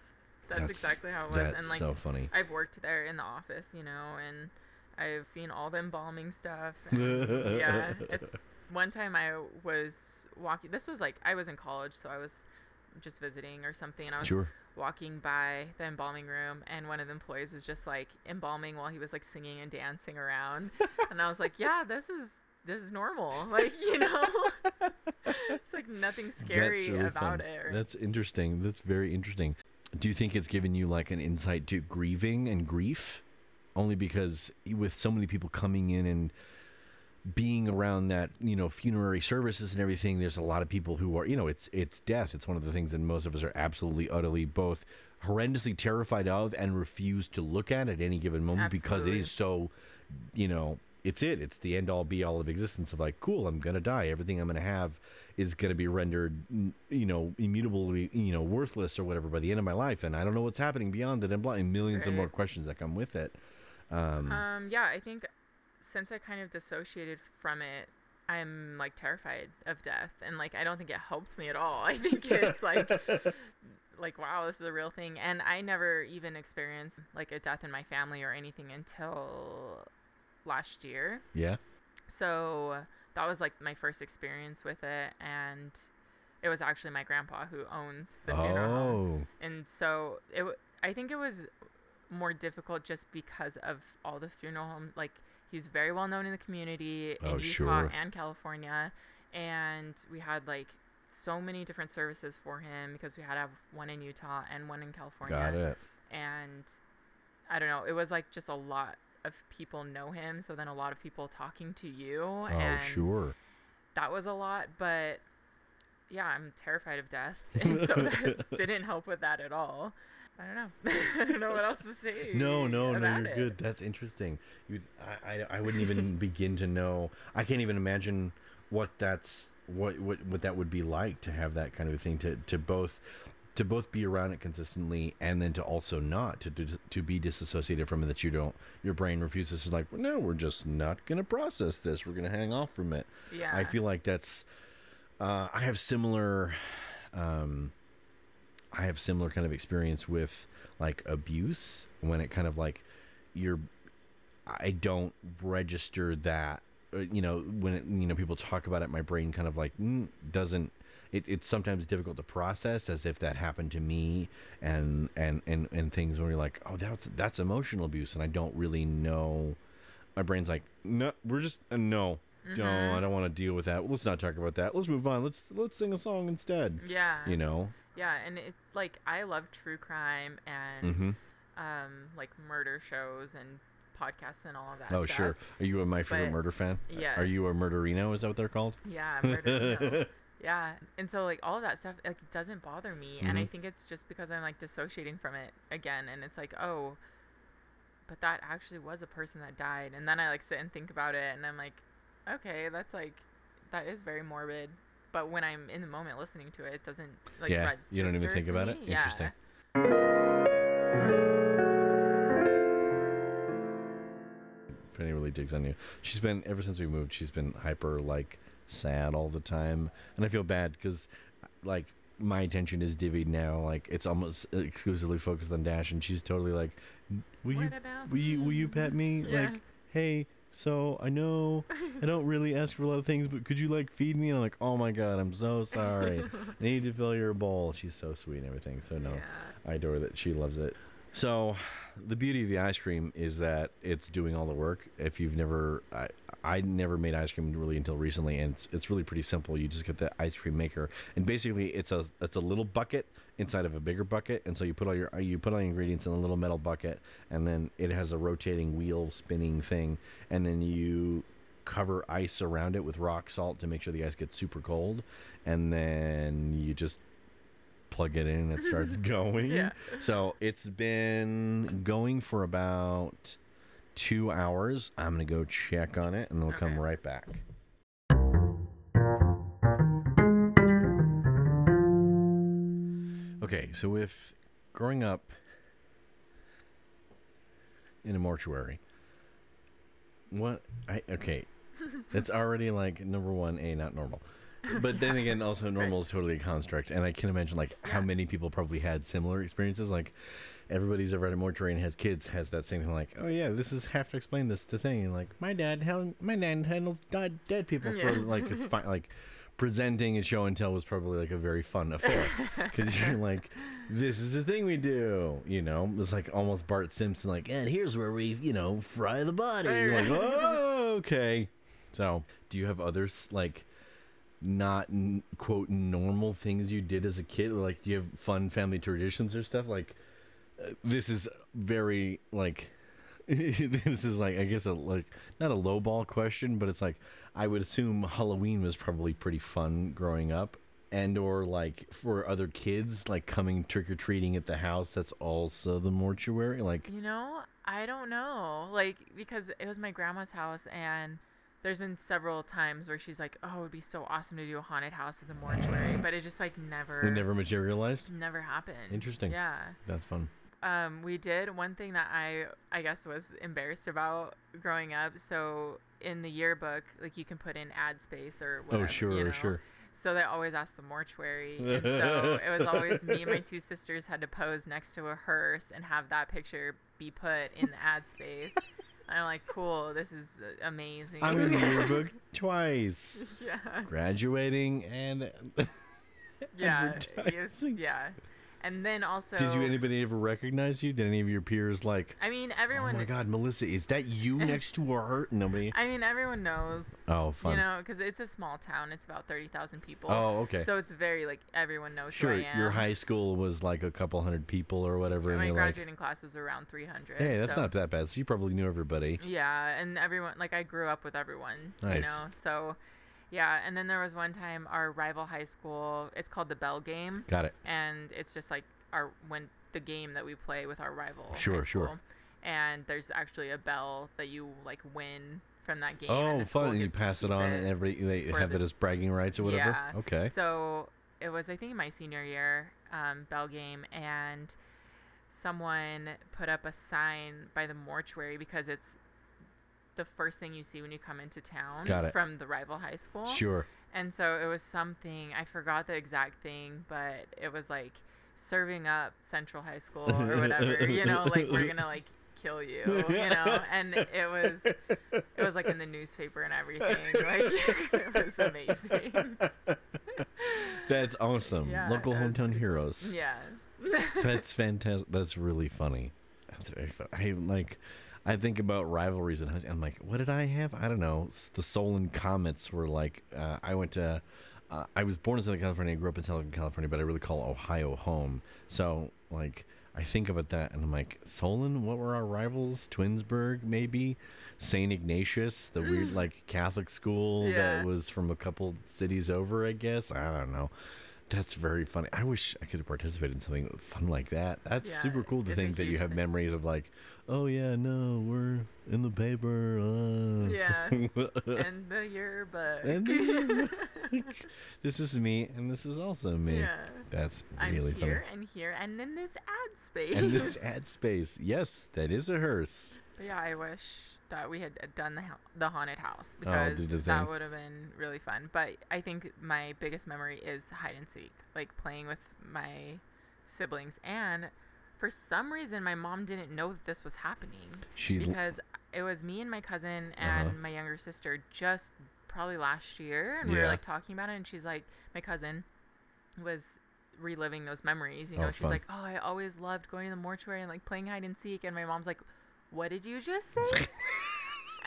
[SPEAKER 2] that's, exactly how it was.
[SPEAKER 1] That's
[SPEAKER 2] and like
[SPEAKER 1] so funny.
[SPEAKER 2] I've worked there in the office, you know, and I've seen all the embalming stuff. and, yeah, it's one time I was walking. This was like I was in college, so I was just visiting or something, and I was
[SPEAKER 1] Sure.
[SPEAKER 2] walking by the embalming room, and one of the employees was just like embalming while he was like singing and dancing around, and I was like, yeah, this is. This is normal, like you know. it's like nothing scary
[SPEAKER 1] That's really
[SPEAKER 2] about
[SPEAKER 1] fun.
[SPEAKER 2] it. or-
[SPEAKER 1] That's interesting. That's very interesting. Do you think it's given you like an insight to grieving and grief? Only because with so many people coming in and being around that, you know, funerary services and everything, there's a lot of people who are, you know, it's it's death. It's one of the things that most of us are absolutely utterly both horrendously terrified of and refuse to look at at any given moment because it is so, you know, it's it. It's the end all be all of existence of like, cool, I'm gonna die. Everything I'm gonna have is gonna be rendered, you know, immutably, you know, worthless or whatever by the end of my life, and I don't know what's happening beyond it, and blah, and millions of more questions that come with it. Um,
[SPEAKER 2] Um, yeah, I think since I kind of dissociated from it, I'm like terrified of death, and like I don't think it helped me at all. I think it's like, like wow, this is a real thing, and I never even experienced like a death in my family or anything until last year.
[SPEAKER 1] yeah.
[SPEAKER 2] So that was like my first experience with it, and it was actually my grandpa who owns the funeral home
[SPEAKER 1] Oh,
[SPEAKER 2] and so it w- i think it was more difficult just because of all the funeral home like he's very well known in the community in
[SPEAKER 1] Oh,
[SPEAKER 2] utah
[SPEAKER 1] sure.
[SPEAKER 2] and california and we had like so many different services for him because we had to have one in utah and one in california
[SPEAKER 1] got it.
[SPEAKER 2] and i don't know it was like just a lot of people know him so then a lot of people talking to you
[SPEAKER 1] Oh,
[SPEAKER 2] and
[SPEAKER 1] sure.
[SPEAKER 2] that was a lot but yeah i'm terrified of death and so that didn't help with that at all i don't know i don't know what else to say
[SPEAKER 1] No, no, no, you're
[SPEAKER 2] it.
[SPEAKER 1] good. That's interesting. You, I, I, I wouldn't even begin to know. I can't even imagine what that's what, what what that would be like to have that kind of thing to to both to both be around it consistently and then to also not to to, to be disassociated from it that you don't your brain refuses to like no we're just not going to process this we're going to hang off from it
[SPEAKER 2] yeah
[SPEAKER 1] I feel like that's. Uh, I have similar. Um, I have similar kind of experience with like abuse when it kind of like you're. I don't register that. uh, You know when it, you know people talk about it, my brain kind of like mm, doesn't. It, it's sometimes difficult to process as if that happened to me and and and and things where you're like oh that's that's emotional abuse and I don't really know. My brain's like no we're just uh, no no i don't want to deal with that. Let's not talk about that. Let's move on. Let's let's sing a song instead
[SPEAKER 2] yeah.
[SPEAKER 1] you know?
[SPEAKER 2] Yeah and it like i love true crime and
[SPEAKER 1] mm-hmm.
[SPEAKER 2] um like murder shows and podcasts and all of that
[SPEAKER 1] oh
[SPEAKER 2] stuff.
[SPEAKER 1] sure. Are you a my favorite
[SPEAKER 2] But-
[SPEAKER 1] murder fan? Yeah. are you a murderino? Is that what they're called?
[SPEAKER 2] Yeah murder no. Yeah, and so like all of that stuff like doesn't bother me, and I
[SPEAKER 1] Mhm.
[SPEAKER 2] think it's just because I'm like dissociating from it again, and it's like oh, but that actually was a person that died, and then I like sit and think about it, and I'm like, okay, that's like that is very morbid, but when I'm in the moment listening to it, it doesn't like
[SPEAKER 1] Yeah, you don't even think about
[SPEAKER 2] me.
[SPEAKER 1] it?
[SPEAKER 2] Yeah.
[SPEAKER 1] Interesting. Penny really digs on you. She's been ever since we moved. She's been hyper like sad all the time, and I feel bad because like my attention is divvied now. Like it's almost exclusively focused on Dash, and she's totally like, "Will you,
[SPEAKER 2] about
[SPEAKER 1] will you, will you pet me?
[SPEAKER 2] Yeah.
[SPEAKER 1] Like, hey." So I know I don't really ask for a lot of things, but could you like feed me? And I'm like, oh my god, I'm so sorry. I need to fill your bowl. She's so sweet and everything. So no,
[SPEAKER 2] Yeah.
[SPEAKER 1] I adore that. She loves it. So, the beauty of the ice cream is that it's doing all the work. If you've never, I, I never made ice cream really until recently, and it's, it's really pretty simple. You just get the ice cream maker, and basically it's a it's a little bucket inside of a bigger bucket, and so you put all your you put all ingredients in a little metal bucket, and then it has a rotating wheel spinning thing, and then you cover ice around it with rock salt to make sure the ice gets super cold, and then you just plug it in and it starts going.
[SPEAKER 2] Yeah.
[SPEAKER 1] So it's been going for about two hours. I'm gonna go check on it and then we'll come right back. Okay, so with growing up in a mortuary, what I okay, it's already like number one, a not normal. But then again, also normal is totally a construct, and I can imagine like how many people probably had similar experiences. Like everybody's ever at a mortuary and has kids has that same thing. Like, oh yeah, this is have to explain this to thing. And like my dad, hel- my dad handles dead dead people mm, for
[SPEAKER 2] Yeah.
[SPEAKER 1] like it's fine. Like presenting a show and tell was probably like a very fun affair because you're like, this is the thing we do. You know, it's like almost Bart Simpson. Like, and here's where we you know fry the body. You're like, oh okay. So, do you have others like? Not quote normal things you did as a kid like do you have fun family traditions or stuff like uh, this is very like this is like i guess a like not a low ball question but it's like i would assume halloween was probably pretty fun growing up and or like for other kids like coming trick or treating at the house that's also the mortuary like
[SPEAKER 2] You know, I don't know. Like because it was my grandma's house and there's been several times where she's like, "Oh, it would be so awesome to do a haunted house at the mortuary," but it just like never
[SPEAKER 1] it never materialized
[SPEAKER 2] never happened.
[SPEAKER 1] Interesting.
[SPEAKER 2] Yeah.
[SPEAKER 1] that's fun
[SPEAKER 2] Um, we did one thing that I I guess was embarrassed about growing up. So in the yearbook, like you can put in ad space or whatever.
[SPEAKER 1] oh sure
[SPEAKER 2] you know?
[SPEAKER 1] sure
[SPEAKER 2] So they always asked the mortuary, and so it was always me and my two sisters had to pose next to a hearse and have that picture be put in the ad space. I'm like, cool, this is amazing.
[SPEAKER 1] i'm in the yearbook twice
[SPEAKER 2] yeah,
[SPEAKER 1] graduating and
[SPEAKER 2] yeah, yeah. And then also,
[SPEAKER 1] did you anybody ever recognize you did any of your peers like
[SPEAKER 2] I mean, everyone.
[SPEAKER 1] oh
[SPEAKER 2] everyone.
[SPEAKER 1] my god melissa is that you next to her nobody
[SPEAKER 2] I mean, everyone knows.
[SPEAKER 1] Oh, fun.
[SPEAKER 2] You know, because it's a small town. It's about thirty thousand people.
[SPEAKER 1] oh okay
[SPEAKER 2] So it's very like everyone knows
[SPEAKER 1] sure
[SPEAKER 2] who I am.
[SPEAKER 1] your high school was like a couple hundred people or whatever
[SPEAKER 2] And my
[SPEAKER 1] you're like
[SPEAKER 2] graduating class was around three hundred.
[SPEAKER 1] hey that's not that bad so you probably knew everybody
[SPEAKER 2] Yeah, and everyone like I grew up with everyone.
[SPEAKER 1] Nice.
[SPEAKER 2] You know, so yeah. And then there was one time our rival high school. It's called the Bell Game,
[SPEAKER 1] got it
[SPEAKER 2] and it's just like our when the game that we play with our rival.
[SPEAKER 1] Sure,
[SPEAKER 2] high
[SPEAKER 1] sure.
[SPEAKER 2] And there's actually a bell that you like win from that game.
[SPEAKER 1] Oh,
[SPEAKER 2] and the school
[SPEAKER 1] fun! And you pass it on, and everybody they have
[SPEAKER 2] the-
[SPEAKER 1] it as bragging rights or whatever.
[SPEAKER 2] Yeah.
[SPEAKER 1] Okay.
[SPEAKER 2] So it was, I think, my senior year um, bell game, and someone put up a sign by the mortuary because it's the first thing you see when you come into town from the rival high school.
[SPEAKER 1] Sure.
[SPEAKER 2] And so it was something, I forgot the exact thing, but it was like serving up Central High School or whatever, you know, like we're going to like kill you, you know, and it was, it was like in the newspaper and everything. Like it was amazing.
[SPEAKER 1] That's awesome.
[SPEAKER 2] Yeah,
[SPEAKER 1] Local
[SPEAKER 2] was
[SPEAKER 1] hometown heroes.
[SPEAKER 2] Yeah.
[SPEAKER 1] That's fantastic. That's really funny. That's very fun. I like. I think about rivalries and I'm like, what did I have? I don't know. The Solon Comets were like. Uh, I went to. Uh, I was born in Southern California. Grew up in Southern California, but I really call Ohio home. So like, I think about that and I'm like, Solon. What were our rivals? Twinsburg, maybe. Saint Ignatius, the weird like Catholic school
[SPEAKER 2] Yeah.
[SPEAKER 1] that was from a couple cities over. I guess I don't know. That's very funny. I wish I could have participated in something fun like that. That's
[SPEAKER 2] Yeah,
[SPEAKER 1] super cool to think that you have
[SPEAKER 2] thing.
[SPEAKER 1] memories of like, oh yeah, no, we're in the paper. Uh.
[SPEAKER 2] Yeah. and the yearbook.
[SPEAKER 1] and the- this is me, and this is also me.
[SPEAKER 2] yeah.
[SPEAKER 1] That's really I'm
[SPEAKER 2] here and here and then this ad space.
[SPEAKER 1] funny. And this ad space, yes, that is a hearse.
[SPEAKER 2] But yeah, I wish that we had done the the haunted house
[SPEAKER 1] Oh,
[SPEAKER 2] because
[SPEAKER 1] the
[SPEAKER 2] that would have been really fun. But I think my biggest memory is hide and seek, like playing with my siblings. And for some reason, my mom didn't know that this was happening
[SPEAKER 1] She l-
[SPEAKER 2] because it was me and my cousin and
[SPEAKER 1] Uh-huh.
[SPEAKER 2] my younger sister just probably last year, and we were like talking about it. And she's like, my cousin was reliving those memories. You
[SPEAKER 1] Oh,
[SPEAKER 2] know, she's
[SPEAKER 1] fun.
[SPEAKER 2] like, oh, I always loved going to the mortuary and like playing hide and seek. And my mom's like, what did you just say?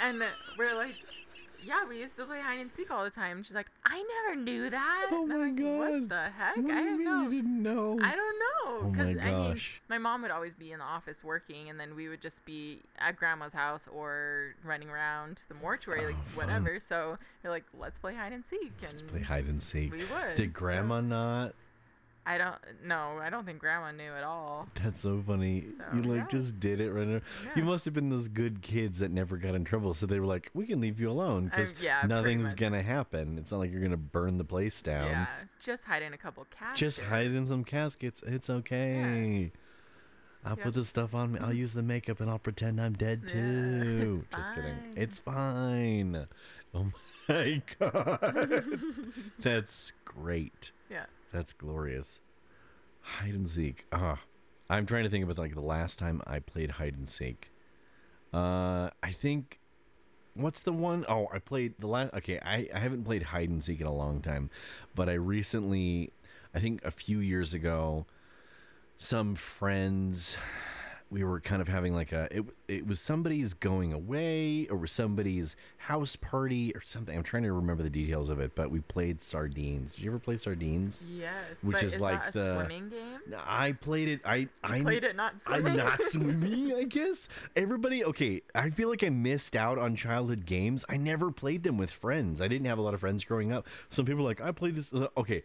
[SPEAKER 2] and we're like, yeah, we used to play hide and seek all the time. She's like, I never knew that.
[SPEAKER 1] Oh
[SPEAKER 2] And
[SPEAKER 1] my
[SPEAKER 2] like,
[SPEAKER 1] God.
[SPEAKER 2] What the heck?
[SPEAKER 1] What do
[SPEAKER 2] I
[SPEAKER 1] you
[SPEAKER 2] don't
[SPEAKER 1] mean
[SPEAKER 2] know.
[SPEAKER 1] you didn't know?
[SPEAKER 2] I don't know.
[SPEAKER 1] Oh my
[SPEAKER 2] I mean, my mom would always be in the office working, and then we would just be at grandma's house or running around the mortuary, like
[SPEAKER 1] Oh, fun.
[SPEAKER 2] whatever. So we're like, let's play hide and seek. And
[SPEAKER 1] Let's play hide and seek.
[SPEAKER 2] we would.
[SPEAKER 1] Did
[SPEAKER 2] so-
[SPEAKER 1] Grandma not?
[SPEAKER 2] I don't. No, I don't think grandma knew at all.
[SPEAKER 1] That's so funny.
[SPEAKER 2] So,
[SPEAKER 1] you like
[SPEAKER 2] yeah.
[SPEAKER 1] just did it right now. You must have been those good kids that never got in trouble, so they were like, "We can leave you alone because
[SPEAKER 2] yeah,
[SPEAKER 1] nothing's gonna happen. It's not like you're gonna burn the place down.
[SPEAKER 2] Yeah, just hide in a couple caskets.
[SPEAKER 1] Just hide in some caskets. It's okay. I'll
[SPEAKER 2] Yeah.
[SPEAKER 1] put the stuff on me. I'll use the makeup and I'll pretend I'm dead
[SPEAKER 2] Yeah,
[SPEAKER 1] too.
[SPEAKER 2] it's
[SPEAKER 1] Just kidding. It's fine. Oh my god. That's great.
[SPEAKER 2] Yeah.
[SPEAKER 1] That's glorious. Hide and seek. Ah, I'm trying to think about like the last time I played hide and seek. Uh, I think. What's the one? Oh, I played the last. Okay, I I haven't played hide and seek in a long time, but I recently, I think a few years ago, some friends we were kind of having like a it, it was somebody's going away or was somebody's house party or something i'm trying to remember the details of it but we played sardines did you ever play sardines
[SPEAKER 2] Yes.
[SPEAKER 1] Which
[SPEAKER 2] but
[SPEAKER 1] is
[SPEAKER 2] is
[SPEAKER 1] like
[SPEAKER 2] that a
[SPEAKER 1] the-
[SPEAKER 2] swimming game?
[SPEAKER 1] i played it i i
[SPEAKER 2] Played it not swimming.
[SPEAKER 1] I'm not swimming, I guess. Everybody, okay, I feel like I missed out on childhood games. I never played them with friends. I didn't have a lot of friends growing up. Some people are like, I played this. Uh, okay,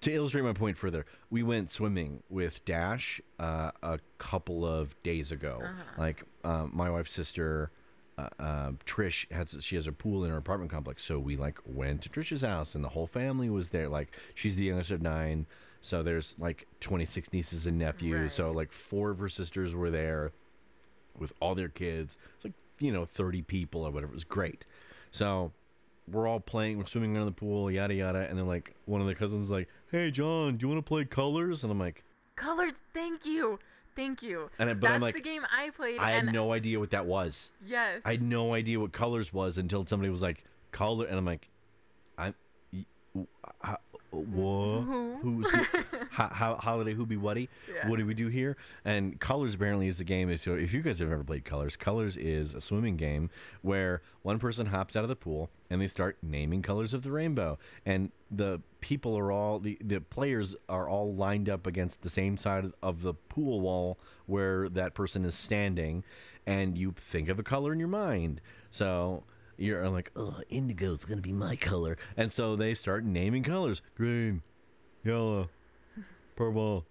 [SPEAKER 1] to illustrate my point further, we went swimming with Dash uh, a couple of days ago. Like um, my wife's sister, uh, uh, Trish has she has a pool in her apartment complex, so we like went to Trish's house, and the whole family was there. Like she's the youngest of nine, so there's like 26 nieces and nephews. So like four of her sisters were there with all their kids. It's like you know 30 people or whatever. It was great. So we're all playing, we're swimming around the pool, yada yada, and then like one of the cousins is like, "Hey John, do you want to play colors?" And I'm like,
[SPEAKER 2] Colors. Thank you. Thank you.
[SPEAKER 1] And I- but
[SPEAKER 2] That's
[SPEAKER 1] I'm like,
[SPEAKER 2] the game I played.
[SPEAKER 1] I had no idea what that was.
[SPEAKER 2] Yes.
[SPEAKER 1] I had no idea what colors was until somebody was like, "Color," and I'm like, "I'm." What?
[SPEAKER 2] Who? Mm-hmm.
[SPEAKER 1] Who's who? how, how, holiday who be whatty?
[SPEAKER 2] Yeah.
[SPEAKER 1] What do we do here? And Colors apparently is a game. So if you guys have ever played Colors, Colors is a swimming game where one person hops out of the pool and they start naming colors of the rainbow, and the people are all the the players are all lined up against the same side of the pool wall where that person is standing, and you think of a color in your mind. So you're like, oh, indigo is gonna be my color, and so they start naming colors: green, yellow, purple,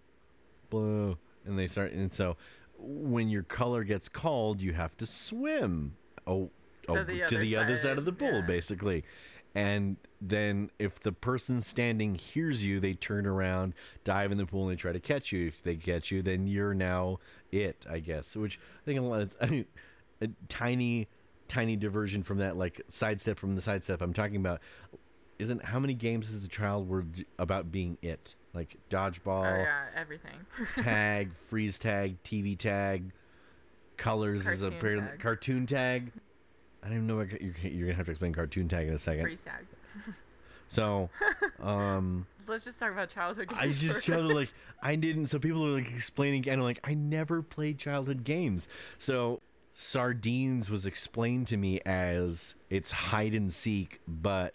[SPEAKER 1] blue, and they start. And so when your color gets called, you have to swim. Oh,
[SPEAKER 2] To
[SPEAKER 1] oh,
[SPEAKER 2] the
[SPEAKER 1] to
[SPEAKER 2] other
[SPEAKER 1] the other side
[SPEAKER 2] side,
[SPEAKER 1] of the pool,
[SPEAKER 2] yeah.
[SPEAKER 1] basically. And then if the person standing hears you, they turn around, dive in the pool, and they try to catch you. If they catch you, then you're now it, I guess. Which I think a lot of, I mean, a tiny, tiny diversion from that, like sidestep from the sidestep. I'm talking about isn't how many games as a child were d- about being it, like
[SPEAKER 2] Oh
[SPEAKER 1] dodgeball,
[SPEAKER 2] yeah, everything.
[SPEAKER 1] tag, freeze tag, TV tag, colors is a
[SPEAKER 2] Cartoon tag.
[SPEAKER 1] cartoon tag. I don't even know what you're, you're gonna have to explain cartoon tag in a second.
[SPEAKER 2] Freeze tag.
[SPEAKER 1] So, um,
[SPEAKER 2] Let's just talk about childhood games.
[SPEAKER 1] I just felt like I didn't. So people are like explaining, and I'm like, I never played childhood games. So sardines was explained to me as it's hide and seek, but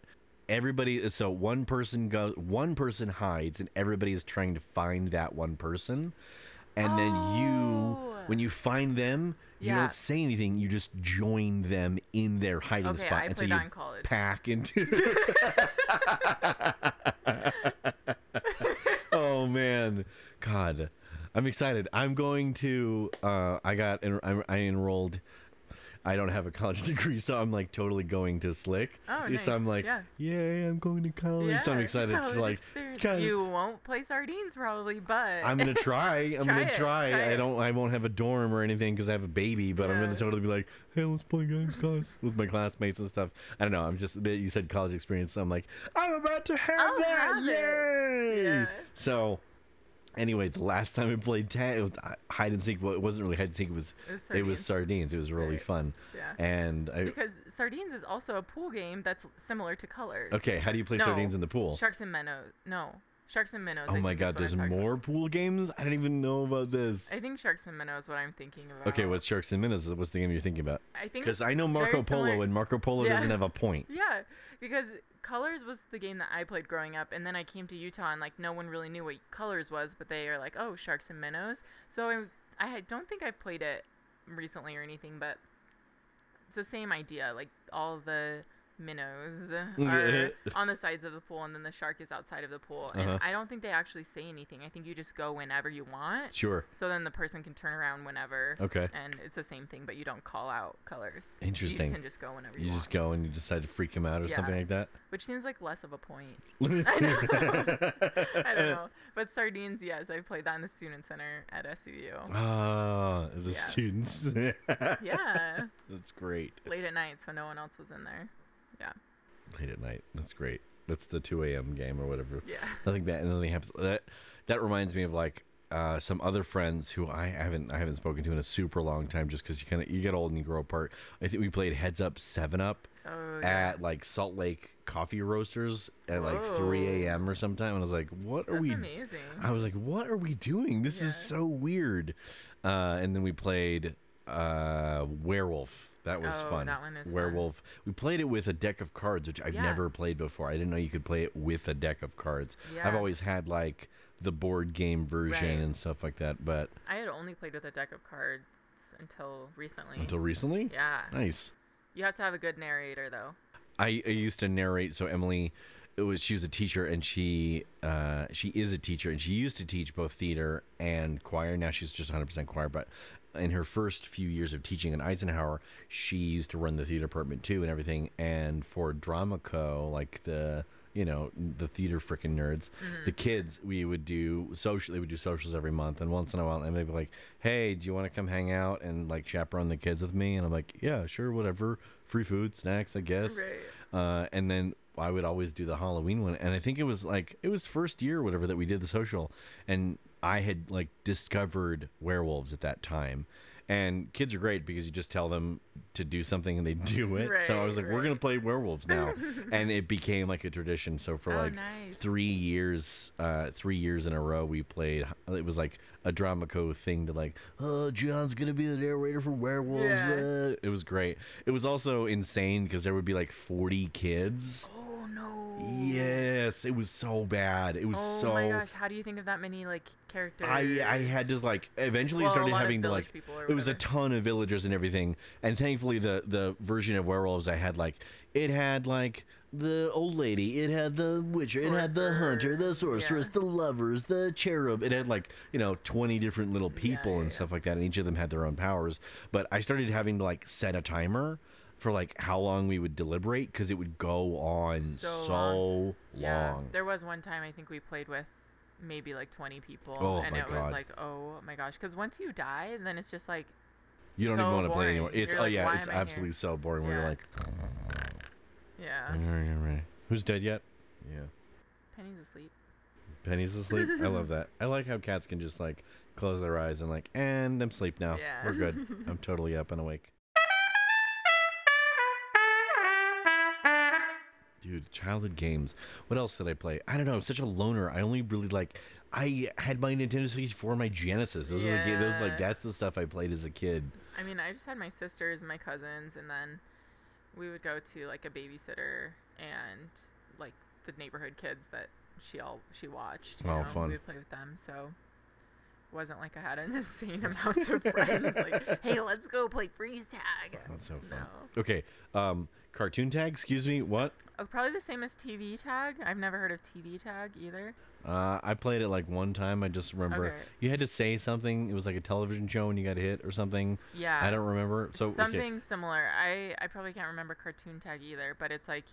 [SPEAKER 1] everybody. So one person goes, one person hides, and everybody is trying to find that one person, and then you,
[SPEAKER 2] Oh.
[SPEAKER 1] when you find them. You
[SPEAKER 2] Yeah.
[SPEAKER 1] don't say anything. You just join them in their hiding
[SPEAKER 2] Okay,
[SPEAKER 1] spot,
[SPEAKER 2] I
[SPEAKER 1] and so you
[SPEAKER 2] in college.
[SPEAKER 1] pack into. oh man, God, I'm excited. I'm going to. Uh, I got. I'm, I enrolled. I don't have a college degree, so I'm like totally going to Slick.
[SPEAKER 2] Oh, nice.
[SPEAKER 1] So I'm like,
[SPEAKER 2] Yeah.
[SPEAKER 1] yay, I'm going to college. so I'm excited to like. kinda-
[SPEAKER 2] You won't play sardines probably, but
[SPEAKER 1] I'm gonna try. I'm
[SPEAKER 2] Try
[SPEAKER 1] gonna try.
[SPEAKER 2] try
[SPEAKER 1] I don't. I won't have a dorm or anything because I have a baby. But I'm gonna
[SPEAKER 2] Yeah.
[SPEAKER 1] totally be like, hey, let's play games, guys, with my classmates and stuff. I don't know. I'm just. You said college experience. So I'm like, I'm about to have
[SPEAKER 2] I'll
[SPEAKER 1] that.
[SPEAKER 2] have.
[SPEAKER 1] Yay!
[SPEAKER 2] Yeah.
[SPEAKER 1] So. Anyway, the last time we played tag, was uh, hide and seek. Well, it wasn't really hide and seek. It was
[SPEAKER 2] It was
[SPEAKER 1] it was
[SPEAKER 2] sardines.
[SPEAKER 1] sardines. It was really
[SPEAKER 2] Right.
[SPEAKER 1] fun.
[SPEAKER 2] Yeah.
[SPEAKER 1] And I
[SPEAKER 2] because sardines is also a pool game that's similar to colors.
[SPEAKER 1] okay. How do you play
[SPEAKER 2] No,
[SPEAKER 1] sardines in the pool?
[SPEAKER 2] Sharks and minnows. No, sharks and minnows.
[SPEAKER 1] Oh
[SPEAKER 2] think
[SPEAKER 1] my god, there's
[SPEAKER 2] talking about.
[SPEAKER 1] more pool games. I didn't even know about this.
[SPEAKER 2] I think sharks and minnows. Is what I'm thinking about.
[SPEAKER 1] Okay, what's Sharks and Minnows? What's the game you're thinking about?
[SPEAKER 2] I think
[SPEAKER 1] Because I know Marco Polo,
[SPEAKER 2] similar-
[SPEAKER 1] and Marco Polo
[SPEAKER 2] Yeah.
[SPEAKER 1] doesn't have a point.
[SPEAKER 2] Yeah, because Colors was the game that I played growing up, and then I came to Utah and like no one really knew what Colors was, but they are like, oh, Sharks and Minnows. So I, I don't think I played it recently or anything, but it's the same idea. Like all the minnows are on the sides of the pool, and then the shark is outside of the pool. And
[SPEAKER 1] Uh-huh.
[SPEAKER 2] I don't think they actually say anything. I think you just go whenever you want.
[SPEAKER 1] Sure.
[SPEAKER 2] So then the person can turn around whenever.
[SPEAKER 1] Okay.
[SPEAKER 2] And it's the same thing, but you don't call out colors.
[SPEAKER 1] Interesting.
[SPEAKER 2] You can just go whenever you,
[SPEAKER 1] You just go and you decide to freak him out or something like that.
[SPEAKER 2] Which seems like less of a point. I know. I don't know. But sardines, yes, I played that in the student center at SUU.
[SPEAKER 1] Ah, the
[SPEAKER 2] Yeah.
[SPEAKER 1] students.
[SPEAKER 2] Yeah.
[SPEAKER 1] That's great.
[SPEAKER 2] Late at night, so no one else was in there. Yeah.
[SPEAKER 1] Late at night. That's great. That's the 2 a.m. game or whatever.
[SPEAKER 2] Yeah.
[SPEAKER 1] I think that and then they have that. That reminds me of like uh, some other friends who I haven't I haven't spoken to in a super long time, just because you kind of you get old and you grow apart. I think we played Heads Up Seven Up
[SPEAKER 2] Oh, yeah.
[SPEAKER 1] at like Salt Lake Coffee Roasters at like 3 a.m. or sometime, and I was like, "What are
[SPEAKER 2] That's
[SPEAKER 1] we?"
[SPEAKER 2] amazing.
[SPEAKER 1] I was like, "What are we doing? This is so weird." Uh, and then we played uh, Werewolf. That was
[SPEAKER 2] Oh,
[SPEAKER 1] fun.
[SPEAKER 2] that one is fun.
[SPEAKER 1] Werewolf. We played it with a deck of cards, which I've
[SPEAKER 2] Yeah.
[SPEAKER 1] never played before. I didn't know you could play it with a deck of cards.
[SPEAKER 2] Yeah.
[SPEAKER 1] I've always had like the board game version
[SPEAKER 2] Right.
[SPEAKER 1] and stuff like that, but
[SPEAKER 2] I had only played with a deck of cards until recently.
[SPEAKER 1] until recently,
[SPEAKER 2] yeah.
[SPEAKER 1] nice.
[SPEAKER 2] You have to have a good narrator, though.
[SPEAKER 1] I, I used to narrate, so Emily, it was she was a teacher and she uh, she is a teacher and she used to teach both theater and choir. Now she's just 100% choir, but in her first few years of teaching in Eisenhower, she used to run the theater department too and everything. And for Dramaco, like the you know the theater freaking nerds the kids we would do social they would do socials every month. And once in a while and they'd be like hey do you want to come hang out and like chaperone the kids with me? And i'm like yeah sure whatever. Free food snacks i guess.
[SPEAKER 2] Right.
[SPEAKER 1] uh, and then I would always do the Halloween one, and I think it was like it was first year or whatever that we did the social, and I had like discovered werewolves at that time. And kids are great because you just tell them to do something and they do it. so I was
[SPEAKER 2] Right,
[SPEAKER 1] like, we're gonna play werewolves now, and it became like a tradition. So for
[SPEAKER 2] Oh,
[SPEAKER 1] like
[SPEAKER 2] nice.
[SPEAKER 1] three years, uh, three years in a row, we played. It was like a Dramaco thing to like, oh, John's gonna be the narrator for werewolves.
[SPEAKER 2] Yeah.
[SPEAKER 1] uh." It was great. It was also insane because there would be like forty kids.
[SPEAKER 2] Oh Oh, no.
[SPEAKER 1] Yes, it was so bad. It was
[SPEAKER 2] Oh
[SPEAKER 1] so.
[SPEAKER 2] Oh my gosh, how do you think of that many like characters?
[SPEAKER 1] I I had to like eventually
[SPEAKER 2] Well,
[SPEAKER 1] started having to like it was a ton of villagers and everything and thankfully the the version of werewolves I had like it had like the old lady it had the witcher it had the hunter the sorceress
[SPEAKER 2] Yeah.
[SPEAKER 1] the lovers the cherub it had like you know 20 different little people
[SPEAKER 2] yeah,
[SPEAKER 1] and
[SPEAKER 2] yeah.
[SPEAKER 1] stuff like that and each of them had their own powers but I started having to like set a timer for like how long we would deliberate because it would go on so,
[SPEAKER 2] So
[SPEAKER 1] long.
[SPEAKER 2] Yeah. There was one time I think we played with maybe like 20 people
[SPEAKER 1] Oh,
[SPEAKER 2] and
[SPEAKER 1] my
[SPEAKER 2] it
[SPEAKER 1] God.
[SPEAKER 2] was like, "Oh my gosh, cuz once you die, then it's just like
[SPEAKER 1] You don't
[SPEAKER 2] so
[SPEAKER 1] even want to play anymore. It's
[SPEAKER 2] You're
[SPEAKER 1] oh
[SPEAKER 2] like,
[SPEAKER 1] yeah, it's
[SPEAKER 2] I here?"
[SPEAKER 1] absolutely so boring. Where you're like,
[SPEAKER 2] yeah,
[SPEAKER 1] who's dead yet? Yeah,
[SPEAKER 2] Penny's asleep.
[SPEAKER 1] Penny's asleep. I love that. I like how cats can just like close their eyes and like, and I'm asleep now.
[SPEAKER 2] Yeah.
[SPEAKER 1] We're good. I'm totally up and awake. Dude, childhood games. What else did I play? I don't know. I'm such a loner. I only really like. I had my Nintendo 64 and my Genesis. Those are the ga- those like that's the stuff I played as a kid.
[SPEAKER 2] I mean, I just had my sisters and my cousins, and then we would go to like a babysitter and like the neighborhood kids that she all she watched. You
[SPEAKER 1] Oh,
[SPEAKER 2] know,
[SPEAKER 1] fun.
[SPEAKER 2] We would play with them, so wasn't like I had an insane amount of friends. Like, hey, let's go play freeze tag.
[SPEAKER 1] That's so fun.
[SPEAKER 2] No.
[SPEAKER 1] Okay, um, cartoon tag. Excuse me. What?
[SPEAKER 2] Oh, probably the same as TV tag. I've never heard of TV tag either.
[SPEAKER 1] Uh, I played it like one time. I just remember
[SPEAKER 2] Okay.
[SPEAKER 1] you had to say something. It was like a television show and you got hit or something.
[SPEAKER 2] Yeah.
[SPEAKER 1] I don't remember. So
[SPEAKER 2] something
[SPEAKER 1] okay.
[SPEAKER 2] similar. I I probably can't remember cartoon tag either, but it's like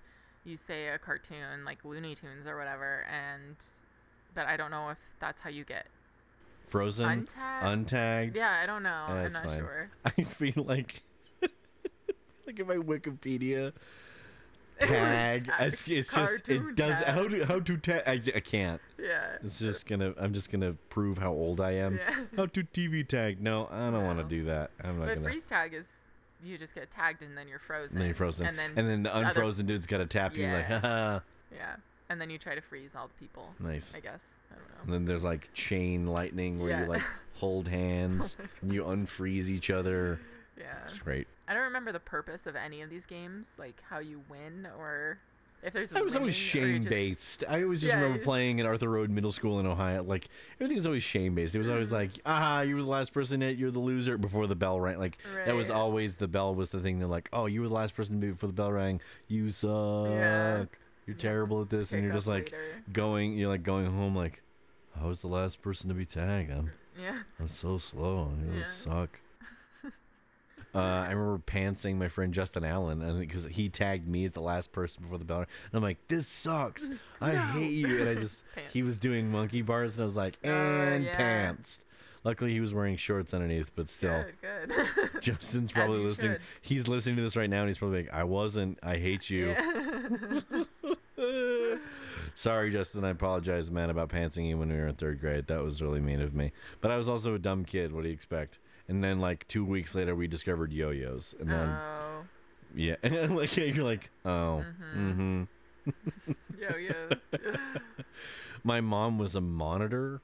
[SPEAKER 2] you say a cartoon like Looney Tunes or whatever, and but I don't know if that's how you get
[SPEAKER 1] Frozen,
[SPEAKER 2] untagged.
[SPEAKER 1] untagged.
[SPEAKER 2] yeah, I don't know.
[SPEAKER 1] Yeah,
[SPEAKER 2] I'm not
[SPEAKER 1] fine.
[SPEAKER 2] sure.
[SPEAKER 1] I feel like like in my Wikipedia tag.
[SPEAKER 2] Tag.
[SPEAKER 1] it's it's just it does
[SPEAKER 2] tag.
[SPEAKER 1] how to how to tag. I, I can't.
[SPEAKER 2] Yeah.
[SPEAKER 1] It's just gonna. I'm just gonna prove how old I am.
[SPEAKER 2] Yeah.
[SPEAKER 1] How to TV tag? No, I don't want to do that. I'm not
[SPEAKER 2] But
[SPEAKER 1] gonna.
[SPEAKER 2] freeze tag is you just get tagged and then you're frozen.
[SPEAKER 1] And then you're frozen.
[SPEAKER 2] And then, and then
[SPEAKER 1] the
[SPEAKER 2] other-
[SPEAKER 1] unfrozen dude's got to tap you. Like,
[SPEAKER 2] Yeah.
[SPEAKER 1] haha.
[SPEAKER 2] yeah, and then you try to freeze all the people.
[SPEAKER 1] Nice.
[SPEAKER 2] I guess. I don't
[SPEAKER 1] And then there's like chain lightning where you like hold hands and you unfreeze each other.
[SPEAKER 2] Yeah.
[SPEAKER 1] It's great.
[SPEAKER 2] I don't remember the purpose of any of these games, like how you win or if there's.
[SPEAKER 1] I was always
[SPEAKER 2] winning or you
[SPEAKER 1] shame based. I always just
[SPEAKER 2] Yeah,
[SPEAKER 1] remember playing at Arthur Road Middle School in Ohio. Like everything was always shame based. It was always like, ah, you were the last person hit, you're the loser before the bell rang. Like that was
[SPEAKER 2] Right.
[SPEAKER 1] always the bell was the thing. They're like, oh, you were the last person to be before the bell rang. You suck. You're terrible at this, and you're just like
[SPEAKER 2] later.
[SPEAKER 1] going. You're like going home like, I was the last person to be tagged. I'm
[SPEAKER 2] Yeah.
[SPEAKER 1] I'm so slow. It
[SPEAKER 2] Yeah.
[SPEAKER 1] suck. Uh, I remember pantsing my friend Justin Allen, and because he tagged me as the last person before the bell, and I'm like, "This sucks. I
[SPEAKER 2] No.
[SPEAKER 1] hate you." And I just he was doing monkey bars, and I was like,
[SPEAKER 2] Oh,
[SPEAKER 1] "And
[SPEAKER 2] yeah.
[SPEAKER 1] pants." Luckily, he was wearing shorts underneath, but still,
[SPEAKER 2] Good. Good.
[SPEAKER 1] Justin's probably listening.
[SPEAKER 2] should.
[SPEAKER 1] He's listening to this right now, and he's probably like, "I wasn't. I hate you."
[SPEAKER 2] Yeah.
[SPEAKER 1] Sorry, Justin. I apologize, man, about pantsing you when we were in third grade. That was really mean of me. But I was also a dumb kid. What do you expect? And then, like two weeks later, we discovered yo-yos, and then
[SPEAKER 2] oh.
[SPEAKER 1] yeah, and like you're like, oh,
[SPEAKER 2] Mm-hmm.
[SPEAKER 1] mm-hmm.
[SPEAKER 2] Yo-yos.
[SPEAKER 1] My mom was a monitor,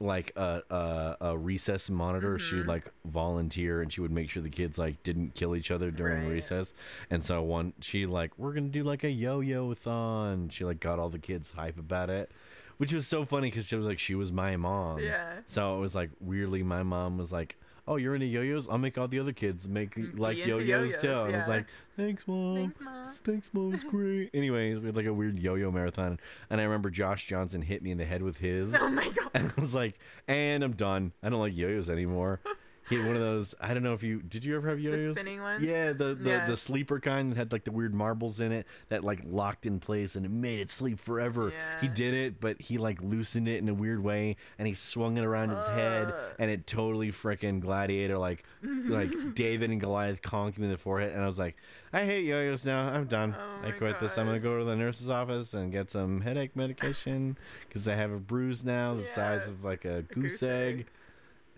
[SPEAKER 1] like a a, a recess monitor. She would
[SPEAKER 2] Mhm.
[SPEAKER 1] like volunteer, and she would make sure the kids like didn't kill each other during
[SPEAKER 2] Right.
[SPEAKER 1] recess. And so one, she like, we're gonna do like a yo-yo thon. She like got all the kids hype about it, which was so funny because she was like, she was my mom.
[SPEAKER 2] Yeah.
[SPEAKER 1] So it was like weirdly, my mom was like, "Oh, you're into yo-yos? I'll make all the other kids make
[SPEAKER 2] Mm,
[SPEAKER 1] like yo-yos, too."
[SPEAKER 2] yo-yos,
[SPEAKER 1] And I was
[SPEAKER 2] yeah.
[SPEAKER 1] like, "Thanks, mom.
[SPEAKER 2] Thanks, Mom.
[SPEAKER 1] Thanks, mom. It's great." Anyways, we had like a weird yo-yo marathon, and I remember Josh Johnson hit me in the head with his.
[SPEAKER 2] Oh my god.
[SPEAKER 1] And I was like, and I'm done. I don't like yo-yos anymore. He had one of those. I don't know if you did. You ever have yo-yos?
[SPEAKER 2] The spinning ones?
[SPEAKER 1] Yeah, the the,
[SPEAKER 2] Yeah.
[SPEAKER 1] the sleeper kind that had like the weird marbles in it that like locked in place and it made it sleep forever.
[SPEAKER 2] Yeah.
[SPEAKER 1] He did it, but he like loosened it in a weird way and he swung it around his head and it totally freaking gladiator like like David and Goliath conked me in the forehead and I was like, I hate yo-yos now. I'm done.
[SPEAKER 2] Oh
[SPEAKER 1] I quit this. I'm gonna go to the nurse's office and get some headache medication because I have a bruise now the size of like a, goose,
[SPEAKER 2] goose
[SPEAKER 1] egg.
[SPEAKER 2] egg.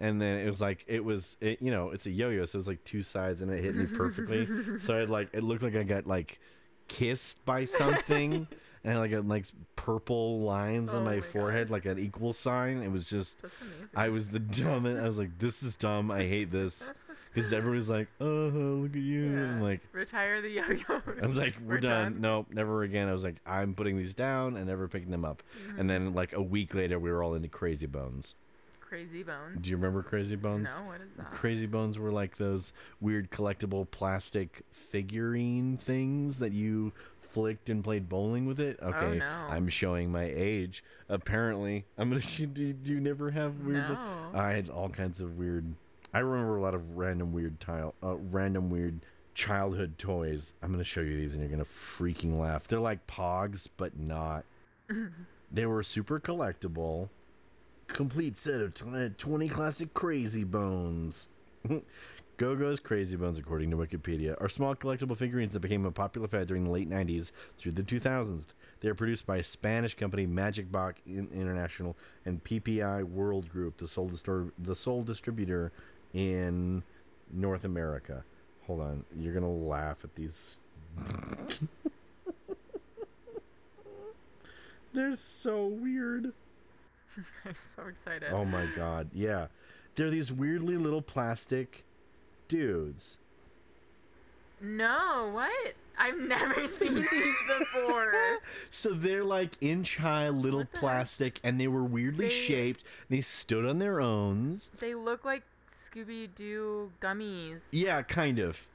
[SPEAKER 1] And then it was like it was it, you know it's a yo-yo so it was like two sides and it hit me perfectly so it like it looked like I got like kissed by something and like a like purple lines on
[SPEAKER 2] Oh
[SPEAKER 1] my,
[SPEAKER 2] my
[SPEAKER 1] forehead
[SPEAKER 2] gosh.
[SPEAKER 1] like an equal sign it was just I was the dumbest I was like this is dumb I hate this because everybody's like oh look at you
[SPEAKER 2] yeah.
[SPEAKER 1] I'm like
[SPEAKER 2] retire the yo-yos.
[SPEAKER 1] I was like, we're, done. Nope, never again. I was like, I'm putting these down and never picking them up.
[SPEAKER 2] Mm-hmm.
[SPEAKER 1] And then like a week later, we were all into Crazy Bones.
[SPEAKER 2] Crazy bones.
[SPEAKER 1] Do you remember Crazy Bones?
[SPEAKER 2] No, what is that?
[SPEAKER 1] Crazy Bones were like those weird collectible plastic figurine things that you flicked and played bowling with it. Okay,
[SPEAKER 2] Oh, no.
[SPEAKER 1] I'm showing my age. Apparently, I'm gonna. Do, do you never have weird?
[SPEAKER 2] No.
[SPEAKER 1] I had all kinds of weird. I remember a lot of random weird tile, uh, random weird childhood toys. I'm gonna show you these, and you're gonna freaking laugh. They're like Pogs, but not. they were super collectible. Complete set of 20 classic Crazy Bones. Go-Go's Crazy Bones, according to Wikipedia, are small collectible figurines that became a popular fad during the late 90s through the 2000s. They are produced by Spanish company Magic Box International and PPI World Group, the sole, distor- the sole distributor in North America. Hold on, you're gonna laugh at these. They're so weird.
[SPEAKER 2] I'm so excited.
[SPEAKER 1] Oh my god, yeah. They're these weirdly little plastic dudes.
[SPEAKER 2] No, what? I've never seen these before.
[SPEAKER 1] So they're like inch high little
[SPEAKER 2] the heck?
[SPEAKER 1] plastic and they were weirdly
[SPEAKER 2] They-
[SPEAKER 1] shaped. They stood on their own.
[SPEAKER 2] they look like Scooby Doo gummies.
[SPEAKER 1] Yeah, kind of.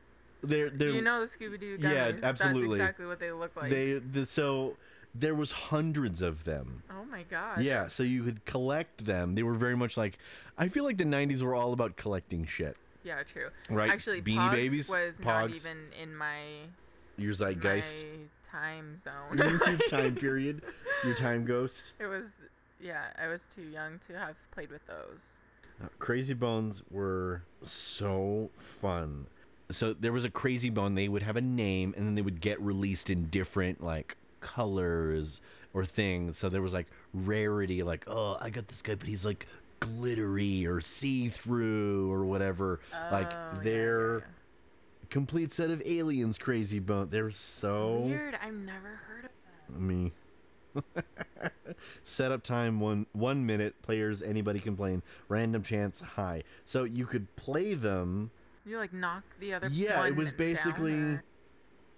[SPEAKER 1] They're they're
[SPEAKER 2] you know the Scooby Doo gummies.
[SPEAKER 1] Yeah, absolutely.
[SPEAKER 2] That's exactly what they look like.
[SPEAKER 1] they the, so there was hundreds of them.
[SPEAKER 2] oh my gosh.
[SPEAKER 1] Yeah, so you could collect them. They were very much like I feel like the 90s were all about collecting shit.
[SPEAKER 2] Yeah, true.
[SPEAKER 1] Right,
[SPEAKER 2] Actually,
[SPEAKER 1] Beanie
[SPEAKER 2] Pogs
[SPEAKER 1] Babies,
[SPEAKER 2] was not
[SPEAKER 1] Pogs.
[SPEAKER 2] even in my
[SPEAKER 1] Your zeitgeist,
[SPEAKER 2] my time zone.
[SPEAKER 1] your time period, your time ghost.
[SPEAKER 2] it was yeah, I was too young to have played with those.
[SPEAKER 1] Uh, Crazy Bones were so fun. So there was a Crazy Bone. They would have a name, and then they would get released in different like colors or things. So there was like rarity, like oh, I got this guy, but he's like glittery or see through or whatever. like
[SPEAKER 2] Oh, yeah,
[SPEAKER 1] their
[SPEAKER 2] yeah,
[SPEAKER 1] complete set of aliens. Crazy Bone. They're so
[SPEAKER 2] weird. I've never heard of that.
[SPEAKER 1] me. Setup time one one minute. Players anybody can play. Random chance high. So you could play them.
[SPEAKER 2] You like knock the other.
[SPEAKER 1] Yeah, it was basically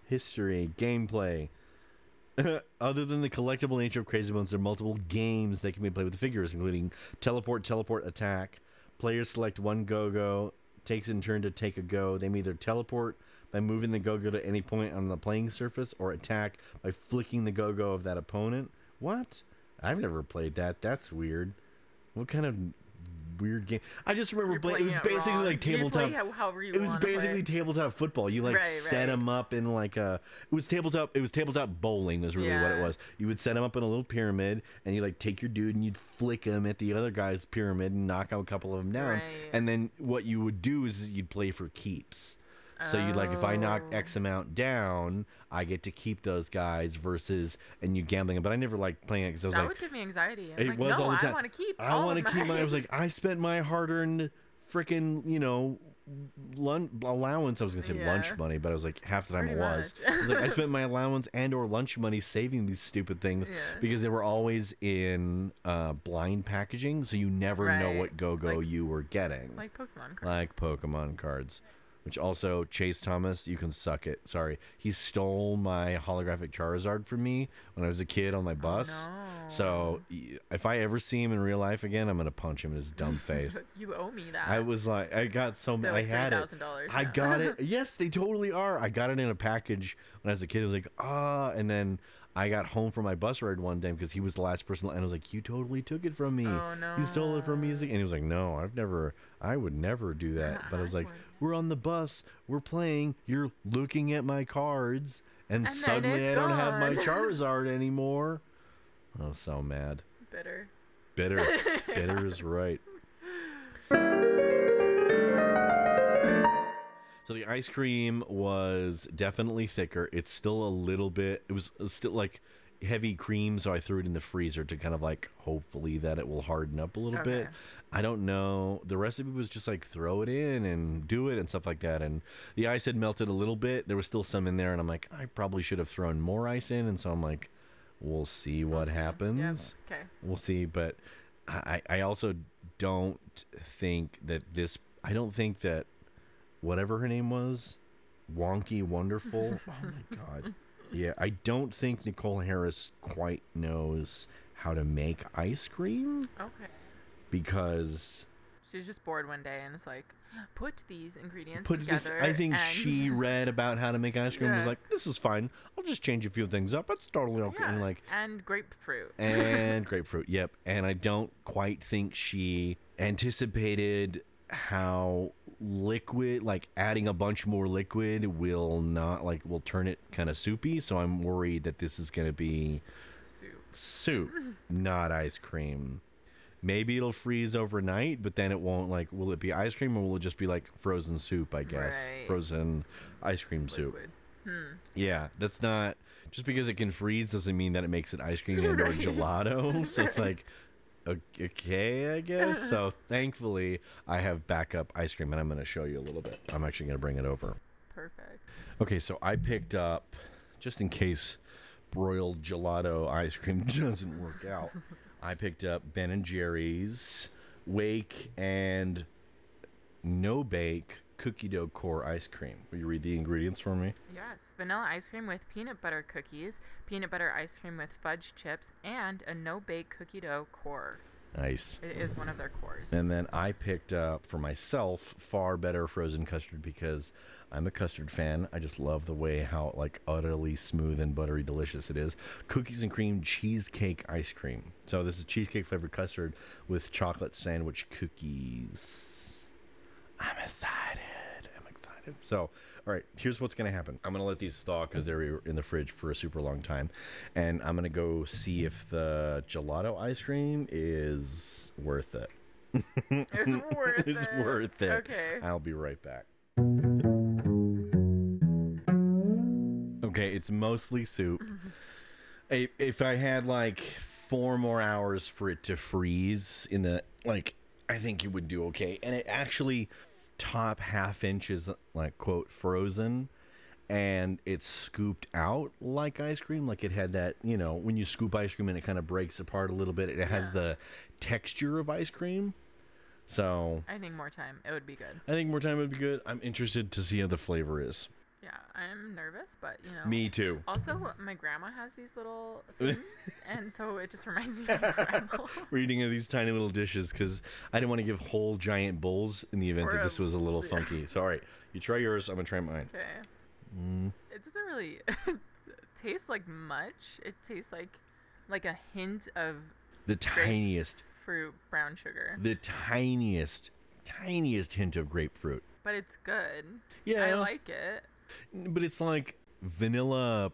[SPEAKER 1] history, gameplay. Other than the collectible nature of Crazy Bones, there are multiple games that can be played with the figures, including teleport, teleport, attack. Players select one go-go, takes in turn to take a go. They may either teleport by moving the go-go to any point on the playing surface, or attack by flicking the go-go of that opponent. What? I've never played that. That's weird. What kind of weird game? I just remember playing. It was
[SPEAKER 2] playing
[SPEAKER 1] basically
[SPEAKER 2] wrong.
[SPEAKER 1] like tabletop.
[SPEAKER 2] play
[SPEAKER 1] It was
[SPEAKER 2] play
[SPEAKER 1] basically tabletop football. You like
[SPEAKER 2] Right,
[SPEAKER 1] set
[SPEAKER 2] right.
[SPEAKER 1] them up in like a. It was tabletop. It was tabletop bowling. Was really what it was. You would set them up in a little pyramid, and you like take your dude and you'd flick him at the other guy's pyramid and knock out a couple of them down.
[SPEAKER 2] Right.
[SPEAKER 1] And then what you would do is you'd play for keeps. So you'd like if I knock
[SPEAKER 2] Oh.
[SPEAKER 1] X amount down, I get to keep those guys versus and you gambling. them. But I never liked playing it because I was like
[SPEAKER 2] that
[SPEAKER 1] like,
[SPEAKER 2] would give me anxiety. I'm
[SPEAKER 1] it
[SPEAKER 2] like,
[SPEAKER 1] was
[SPEAKER 2] no,
[SPEAKER 1] all the time.
[SPEAKER 2] I want to keep.
[SPEAKER 1] I want to keep my. I was like, I spent my hard-earned freaking, you know, lunch allowance. I was gonna say
[SPEAKER 2] Yeah.
[SPEAKER 1] lunch money, but I was like half the time
[SPEAKER 2] Pretty
[SPEAKER 1] it was. I was like, I spent my allowance and or lunch money saving these stupid things
[SPEAKER 2] Yeah.
[SPEAKER 1] because they were always in uh, blind packaging, so you never know what go-go
[SPEAKER 2] Like-
[SPEAKER 1] you were getting.
[SPEAKER 2] like Pokemon cards.
[SPEAKER 1] Like Pokemon cards. Which also, Chase Thomas, you can suck it. Sorry. He stole my holographic Charizard from me when I was a kid on my bus.
[SPEAKER 2] Oh, no.
[SPEAKER 1] So if I ever see him in real life again, I'm gonna punch him in his dumb face.
[SPEAKER 2] you owe me that.
[SPEAKER 1] I was like, I got so many. I had it.
[SPEAKER 2] $3,000
[SPEAKER 1] I got it. Yes, they totally are. I got it in a package when I was a kid. I was like, ah, and then I got home from my bus ride one day because he was the last person, and I was like, you totally took it from me.
[SPEAKER 2] Oh,
[SPEAKER 1] You stole it from me. And he was like, no, I've never. I would never do that. But I was like, we're on the bus. We're playing. You're looking at my cards, and,
[SPEAKER 2] then
[SPEAKER 1] suddenly I don't have my. Charizard anymore. I was so mad.
[SPEAKER 2] Bitter.
[SPEAKER 1] Bitter. Bitter is right. So the ice cream was definitely thicker. It's still a little bit. It was still like heavy cream, so I threw it in the freezer to kind of like hopefully that it will harden up a little bit. I don't know. The recipe was just like throw it in and do it and stuff like that. And the ice had melted a little bit. There was still some in there, and I'm like, I probably should have thrown more ice in. And so I'm like, we'll see what
[SPEAKER 2] see. Yep.
[SPEAKER 1] happens
[SPEAKER 2] Okay.
[SPEAKER 1] we'll see but i i also don't think that this i don't think that whatever her name was wonky wonderful oh my god yeah i don't think nicole harris quite knows how to make ice cream
[SPEAKER 2] Okay.
[SPEAKER 1] because
[SPEAKER 2] She's just bored one day and it's like, put these ingredients
[SPEAKER 1] put this
[SPEAKER 2] together.
[SPEAKER 1] i think
[SPEAKER 2] and
[SPEAKER 1] she read about how to make ice cream and was like this is fine i'll just change a few things up it's totally okay and like
[SPEAKER 2] and grapefruit.
[SPEAKER 1] and grapefruit. Yep. And I don't quite think she anticipated how liquid, like adding a bunch more liquid, will not like will turn it kind of soupy. So I'm worried that this is going to be
[SPEAKER 2] Soup.
[SPEAKER 1] soup, not ice cream. Maybe it'll freeze overnight, but then it won't. Like, will it be ice cream or will it just be like frozen soup? I guess
[SPEAKER 2] Right.
[SPEAKER 1] frozen ice cream soup.
[SPEAKER 2] Liquid. Hmm.
[SPEAKER 1] Yeah, that's not just because it can freeze doesn't mean that it makes it ice cream and or gelato. So it's like okay, I guess. So thankfully, I have backup ice cream, and I'm going to show you a little bit. I'm actually going to bring it over.
[SPEAKER 2] Perfect.
[SPEAKER 1] Okay, so I picked up just in case broiled gelato ice cream doesn't work out. I picked up Ben and Jerry's Wake and No Bake cookie dough core ice cream. Will you read the ingredients for me?
[SPEAKER 2] Yes. Vanilla ice cream with peanut butter cookies, peanut butter ice cream with fudge chips, and a no bake cookie dough core.
[SPEAKER 1] Nice.
[SPEAKER 2] It is one of their cores.
[SPEAKER 1] And then I picked up for myself far better frozen custard because I'm a custard fan. I just love the way how like utterly smooth and buttery delicious it is. Cookies and cream cheesecake ice cream. So this is cheesecake flavored custard with chocolate sandwich cookies. I'm excited. I'm excited. So, all right, here's what's going to happen. I'm going to let these thaw because they're in the fridge for a super long time. And I'm going to go see if the gelato ice cream is worth it.
[SPEAKER 2] It's worth
[SPEAKER 1] it's
[SPEAKER 2] it.
[SPEAKER 1] worth it.
[SPEAKER 2] Okay.
[SPEAKER 1] I'll be right back. Okay, it's mostly soup. Mm-hmm. if, if I had like four more hours for it to freeze in the like, I think it would do okay. And it actually top half inch is like quote frozen and it's scooped out like ice cream like it had that you know when you scoop ice cream and it kind of breaks apart a little bit it has
[SPEAKER 2] Yeah.
[SPEAKER 1] the texture of ice cream so
[SPEAKER 2] I think more time. It would be good.
[SPEAKER 1] I think more time would be good. I'm interested to see how the flavor is.
[SPEAKER 2] Yeah, I'm nervous, but you know.
[SPEAKER 1] Me too.
[SPEAKER 2] Also, my grandma has these little things, and so it just reminds me of my grandma.
[SPEAKER 1] We're eating of these tiny little dishes because I didn't want to give whole giant bowls in the event
[SPEAKER 2] Or
[SPEAKER 1] that
[SPEAKER 2] a-
[SPEAKER 1] this was a little
[SPEAKER 2] yeah.
[SPEAKER 1] funky. So, all right, you try yours. I'm gonna try mine.
[SPEAKER 2] Okay.
[SPEAKER 1] Mm.
[SPEAKER 2] It doesn't really taste like much. It tastes like like a hint of
[SPEAKER 1] The tiniest,
[SPEAKER 2] fruit brown sugar,
[SPEAKER 1] the tiniest, tiniest hint of grapefruit.
[SPEAKER 2] but it's good.
[SPEAKER 1] Yeah,
[SPEAKER 2] I like it.
[SPEAKER 1] But it's like vanilla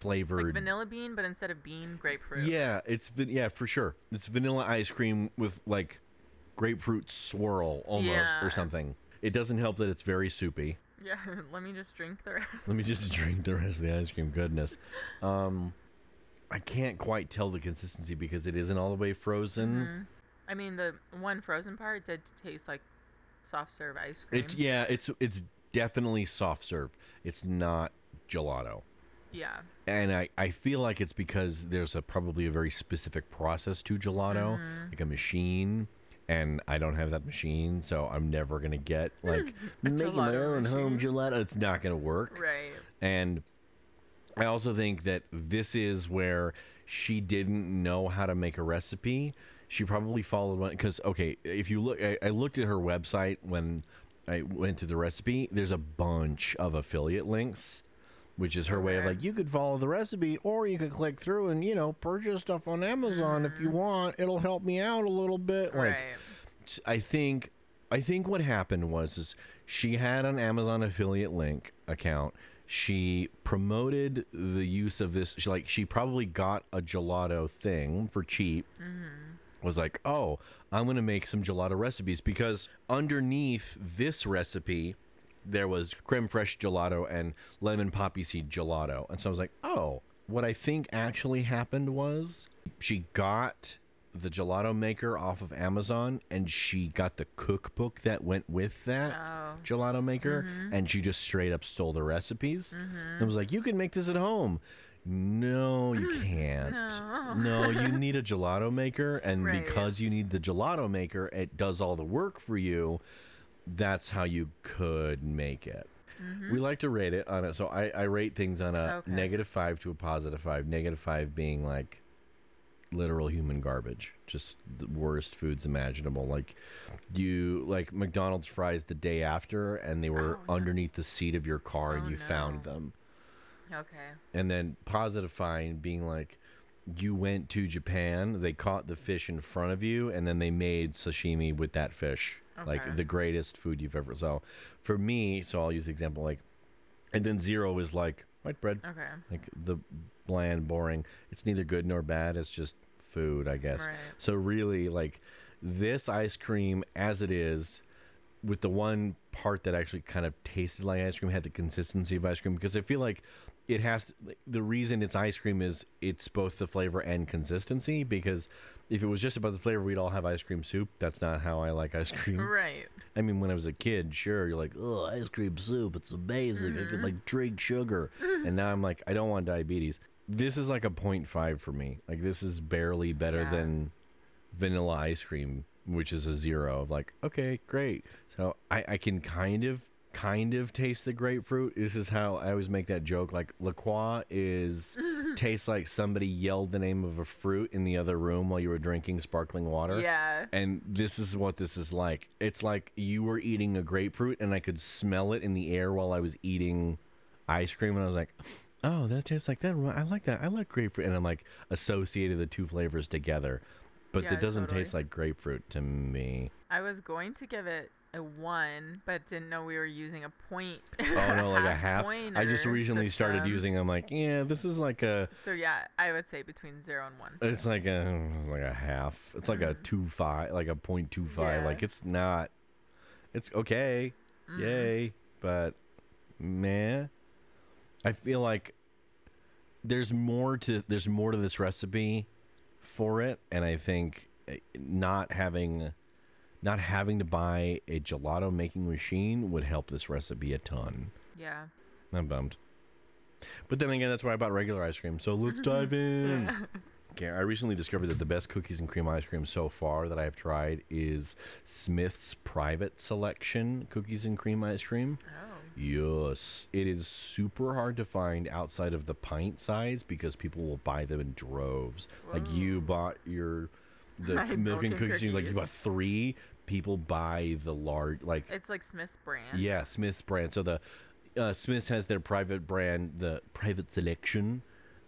[SPEAKER 1] flavored.
[SPEAKER 2] Like vanilla bean, but instead of bean, grapefruit.
[SPEAKER 1] Yeah, it's yeah for sure. It's vanilla ice cream with like grapefruit swirl almost
[SPEAKER 2] Yeah.
[SPEAKER 1] or something. It doesn't help that it's very soupy.
[SPEAKER 2] Yeah. Let me just drink the rest.
[SPEAKER 1] Let me just drink the rest of the ice cream. Goodness. Um, I can't quite tell the consistency because it isn't all the way frozen.
[SPEAKER 2] Mm-hmm. I mean, the one frozen part did taste like soft serve ice cream.
[SPEAKER 1] It's yeah, it's it's definitely soft serve. It's not gelato.
[SPEAKER 2] yeah.
[SPEAKER 1] And I, I feel like it's because there's a probably a very specific process to gelato,
[SPEAKER 2] Mm-hmm.
[SPEAKER 1] like a machine, and I don't have that machine, so I'm never gonna get like making my own home gelato. It's not gonna work.
[SPEAKER 2] Right.
[SPEAKER 1] And I also think that this is where she didn't know how to make a recipe. She probably followed one because okay, if you look, I, I looked at her website when I went to the recipe. There's a bunch of affiliate links, which is her way of like you could follow the recipe or you could click through and you know purchase stuff on Amazon if you mm. want. It'll help me out a little bit. Like. I think I think what happened was is she had an Amazon affiliate link account. She promoted the use of this. She like she probably got a gelato thing for cheap. Mm-hmm. Was like, oh, I'm gonna make some gelato recipes because underneath this recipe there was creme fraiche gelato and lemon poppy seed gelato, and so I was like, oh, what I think actually happened was she got the gelato maker off of Amazon and she got the cookbook that went with that
[SPEAKER 2] Oh.
[SPEAKER 1] gelato maker mm-hmm. and she just straight up stole the recipes mm-hmm. and was like, you can make this at home. No, you can't. No. you need a gelato maker, and
[SPEAKER 2] Right.
[SPEAKER 1] because you need the gelato maker, it does all the work for you. That's how you could make it. We mm-hmm. like to rate it on it. So I, I rate things on a
[SPEAKER 2] Okay.
[SPEAKER 1] negative five to a positive five. Negative five being like literal human garbage, just the worst foods imaginable. Like you like McDonald's fries the day after, and they were
[SPEAKER 2] Oh, no.
[SPEAKER 1] underneath the seat of your car, and
[SPEAKER 2] Oh,
[SPEAKER 1] you found them
[SPEAKER 2] Okay.
[SPEAKER 1] and then positive fine being like you went to Japan, they caught the fish in front of you, and then they made sashimi with that fish, like the greatest food you've ever. So, for me, so I'll use the example like, and then zero is like white bread,
[SPEAKER 2] Okay.
[SPEAKER 1] like the bland, boring. It's neither good nor bad. It's just food, I guess.
[SPEAKER 2] Right.
[SPEAKER 1] So really, like this ice cream as it is, with the one part that actually kind of tasted like ice cream, had the consistency of ice cream because I feel like it has the reason it's ice cream is it's both the flavor and consistency because if it was just about the flavor we'd all have ice cream soup. That's not how i like ice cream.
[SPEAKER 2] Right.
[SPEAKER 1] i mean when i was a kid sure you're like oh ice cream soup it's amazing. I could mm-hmm. like drink sugar. And now i'm like i don't want diabetes. This is like a 0.5 for me. Like this is barely better
[SPEAKER 2] Yeah.
[SPEAKER 1] than vanilla ice cream which is a zero of like okay great. So i i can kind of kind of taste the grapefruit this is how i always make that joke like la croix is tastes like somebody yelled the name of a fruit in the other room while you were drinking sparkling water
[SPEAKER 2] Yeah.
[SPEAKER 1] and this is what this is like. It's like you were eating a grapefruit and I could smell it in the air while I was eating ice cream and I was like, "Oh, that tastes like that. I like that. I like grapefruit." And I'm like associated the two flavors together. But
[SPEAKER 2] Yeah,
[SPEAKER 1] it doesn't
[SPEAKER 2] totally.
[SPEAKER 1] taste like grapefruit to me.
[SPEAKER 2] I was going to give it a one, but didn't know we were using a point.
[SPEAKER 1] Oh no, like a half. I just recently started using I'm like, "Yeah, this is like a
[SPEAKER 2] So yeah, I would say between zero and one.
[SPEAKER 1] it's like a like a half. It's like a 2.5, like a 0.25.
[SPEAKER 2] Mm-hmm. Yeah.
[SPEAKER 1] Like it's not it's okay.
[SPEAKER 2] Mm-hmm.
[SPEAKER 1] Yay, but meh. I feel like there's more to there's more to this recipe for it and I think eh, not having not having to buy a gelato making machine would help this recipe a ton.
[SPEAKER 2] Yeah.
[SPEAKER 1] I'm bummed. But then again, that's why I bought regular ice cream. So let's dive in. Okay, I recently discovered that the best cookies and cream ice cream so far that I have tried is Smith's Private Selection cookies and cream ice cream.
[SPEAKER 2] Oh.
[SPEAKER 1] Yes, it is super hard to find outside of the pint size because people will buy them in droves. Like you bought your the milk and cookies, and like you bought three. People buy the large, like
[SPEAKER 2] It's like Smith's brand.
[SPEAKER 1] yeah, Smith's brand. So the uh, Smith's has their private brand, the private selection.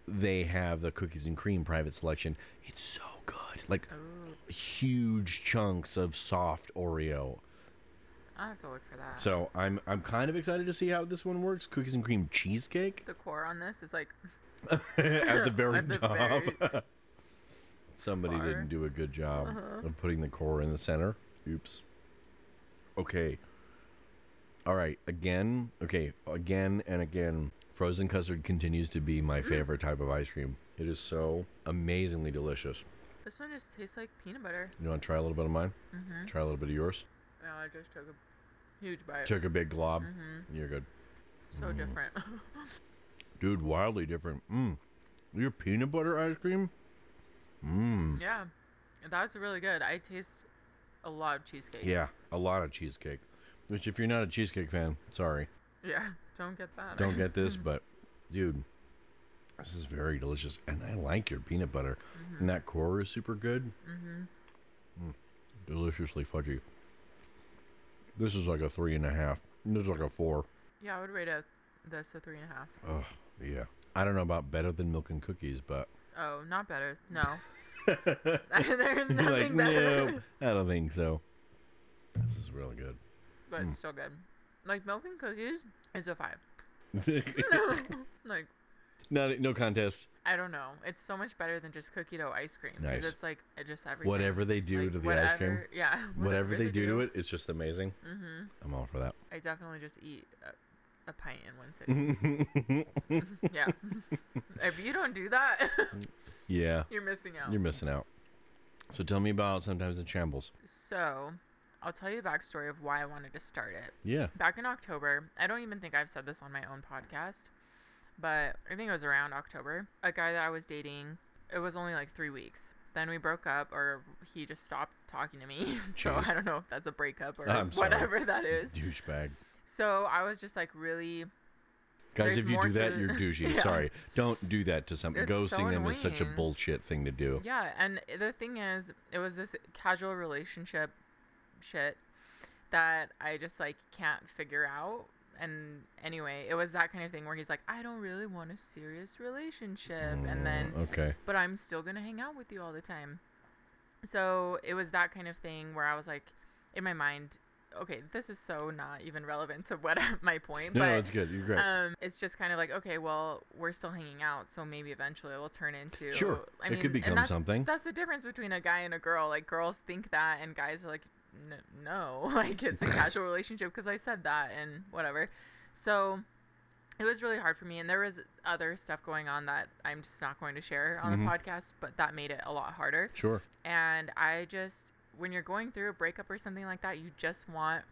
[SPEAKER 1] They have the cookies and cream private selection. It's so good, like
[SPEAKER 2] Ooh,
[SPEAKER 1] huge chunks of soft Oreo.
[SPEAKER 2] I'll have to look for that.
[SPEAKER 1] So I'm I'm kind of excited to see how this one works. Cookies and cream cheesecake
[SPEAKER 2] the core on this is like
[SPEAKER 1] at the very
[SPEAKER 2] at the
[SPEAKER 1] top.
[SPEAKER 2] very-
[SPEAKER 1] Somebody
[SPEAKER 2] far.
[SPEAKER 1] didn't do a good job of putting the core in the center. Oops. Okay. All right. Again. Okay. Again and again. Frozen custard continues to be my favorite type of ice cream. It is so amazingly delicious.
[SPEAKER 2] this one just tastes like peanut butter.
[SPEAKER 1] You want to try a little bit of mine?
[SPEAKER 2] Mm-hmm.
[SPEAKER 1] Try a little bit of yours.
[SPEAKER 2] No, I just took a huge bite.
[SPEAKER 1] Took a big glob.
[SPEAKER 2] Mm-hmm.
[SPEAKER 1] You're good.
[SPEAKER 2] So different.
[SPEAKER 1] Dude, wildly different. Mmm. Your peanut butter ice cream? Mmm.
[SPEAKER 2] yeah, that's really good. I taste a lot of cheesecake.
[SPEAKER 1] Yeah, a lot of cheesecake. Which, if you're not a cheesecake fan, sorry.
[SPEAKER 2] Yeah, don't get that.
[SPEAKER 1] Don't get this, but dude, This is very delicious, and I like your peanut butter.
[SPEAKER 2] Mm-hmm.
[SPEAKER 1] And that core is super good. Mm-hmm. Mm, deliciously fudgy. This is like a three and a half. This is like a four.
[SPEAKER 2] Yeah, I would rate a, this a three and a half.
[SPEAKER 1] Oh yeah. I don't know about better than milk and cookies, but
[SPEAKER 2] Oh, not better. No. There's
[SPEAKER 1] like
[SPEAKER 2] nothing better.
[SPEAKER 1] no, I don't think so. This is really good.
[SPEAKER 2] But it's still good. Like milk and cookies is a five. like
[SPEAKER 1] no, no contest.
[SPEAKER 2] I don't know. It's so much better than just cookie dough ice cream.
[SPEAKER 1] Nice.
[SPEAKER 2] It's like it just everything.
[SPEAKER 1] Whatever they do
[SPEAKER 2] Like,
[SPEAKER 1] to the
[SPEAKER 2] whatever,
[SPEAKER 1] ice cream,
[SPEAKER 2] Yeah.
[SPEAKER 1] whatever they do to it, it's just amazing.
[SPEAKER 2] Mm-hmm.
[SPEAKER 1] I'm all for that.
[SPEAKER 2] I definitely just eat a, a pint in one sitting. yeah. if you don't do that,
[SPEAKER 1] yeah,
[SPEAKER 2] you're missing out.
[SPEAKER 1] you're missing out. So tell me about sometimes in shambles.
[SPEAKER 2] so, I'll tell you the backstory of why I wanted to start it.
[SPEAKER 1] Yeah.
[SPEAKER 2] Back in October, I don't even think I've said this on my own podcast, but I think it was around October. A guy that I was dating, it was only like three weeks. Then we broke up, or he just stopped talking to me. so
[SPEAKER 1] Jeez.
[SPEAKER 2] I don't know if that's a breakup or
[SPEAKER 1] I'm sorry.
[SPEAKER 2] whatever that is.
[SPEAKER 1] Douchebag.
[SPEAKER 2] So I was just like really
[SPEAKER 1] Guys, if you do that, you're douchey.
[SPEAKER 2] Yeah.
[SPEAKER 1] Sorry. Don't do that to someone.
[SPEAKER 2] It's so
[SPEAKER 1] ghosting them is such a bullshit thing to do.
[SPEAKER 2] Yeah, and the thing is, it was this casual relationship shit that I just like can't figure out. And anyway, it was that kind of thing where he's like, I don't really want a serious relationship. And then,
[SPEAKER 1] Mm, okay.
[SPEAKER 2] but I'm still going to hang out with you all the time. So it was that kind of thing where I was like, in my mind, okay, this is so not even relevant to what my point,
[SPEAKER 1] No,
[SPEAKER 2] but
[SPEAKER 1] no, it's good. You're great.
[SPEAKER 2] um, it's just kind of like, okay, well, we're still hanging out, so maybe eventually it will turn into.
[SPEAKER 1] Sure,
[SPEAKER 2] I
[SPEAKER 1] it
[SPEAKER 2] mean,
[SPEAKER 1] could
[SPEAKER 2] and
[SPEAKER 1] become
[SPEAKER 2] that's-
[SPEAKER 1] something.
[SPEAKER 2] That's the difference between a guy and a girl. Like girls think that, and guys are like, "N- no, like it's a casual relationship because I said that and whatever. So it was really hard for me, and there was other stuff going on that I'm just not going to share on
[SPEAKER 1] Mhm.
[SPEAKER 2] the podcast, but that made it a lot harder.
[SPEAKER 1] sure.
[SPEAKER 2] And I just, when you're going through a breakup or something like that, you just want,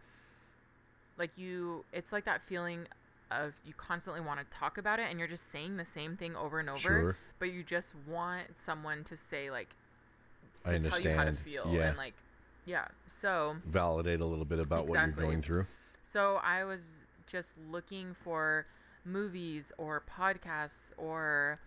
[SPEAKER 2] like, you, it's like that feeling of you constantly want to talk about it and you're just saying the same thing over and over,
[SPEAKER 1] Sure.
[SPEAKER 2] but you just want someone to say, like,
[SPEAKER 1] I
[SPEAKER 2] to tell you how to
[SPEAKER 1] understand.
[SPEAKER 2] feel.
[SPEAKER 1] Yeah.
[SPEAKER 2] And, like, yeah. So,
[SPEAKER 1] Validate a little bit about what you're going through.
[SPEAKER 2] so I was just looking for movies or podcasts or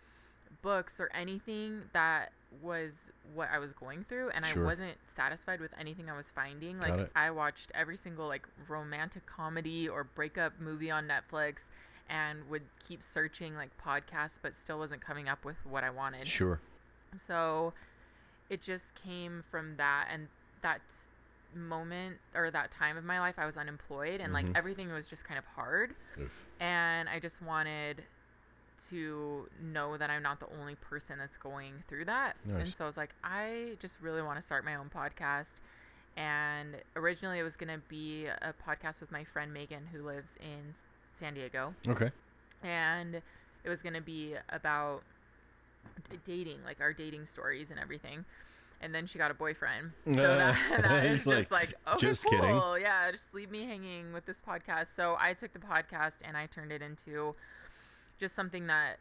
[SPEAKER 2] books or anything that was what I was going through and
[SPEAKER 1] Sure.
[SPEAKER 2] I wasn't satisfied with anything I was finding. Like. I watched every single like romantic comedy or breakup movie on Netflix and would keep searching like podcasts but still wasn't coming up with what I wanted.
[SPEAKER 1] Sure.
[SPEAKER 2] So it just came from that and that moment or that time of my life I was unemployed and
[SPEAKER 1] Mhm.
[SPEAKER 2] like everything was just kind of hard
[SPEAKER 1] Oof.
[SPEAKER 2] and I just wanted to know that I'm not the only person that's going through that. And so I was like, I just really want to start my own podcast. And originally it was going to be a podcast with my friend Megan who lives in San Diego
[SPEAKER 1] Okay.
[SPEAKER 2] and it was going to be about d- dating, like our dating stories and everything. And then she got a boyfriend. So that, that is
[SPEAKER 1] He's
[SPEAKER 2] just like, okay, oh,
[SPEAKER 1] "Just
[SPEAKER 2] cool.
[SPEAKER 1] kidding."
[SPEAKER 2] Yeah, just leave me hanging with this podcast. So I took the podcast and I turned it into just something that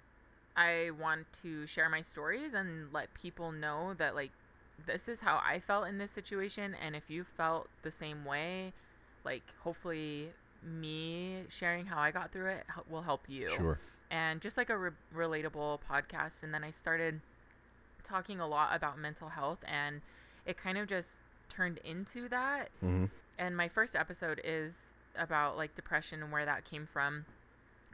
[SPEAKER 2] I want to share my stories and let people know that like this is how I felt in this situation and if you felt the same way, like hopefully me sharing how I got through it will help you
[SPEAKER 1] Sure.
[SPEAKER 2] and just like a re- relatable podcast. And then I started talking a lot about mental health, and it kind of just turned into that.
[SPEAKER 1] hmm
[SPEAKER 2] And my first episode is about like depression and where that came from,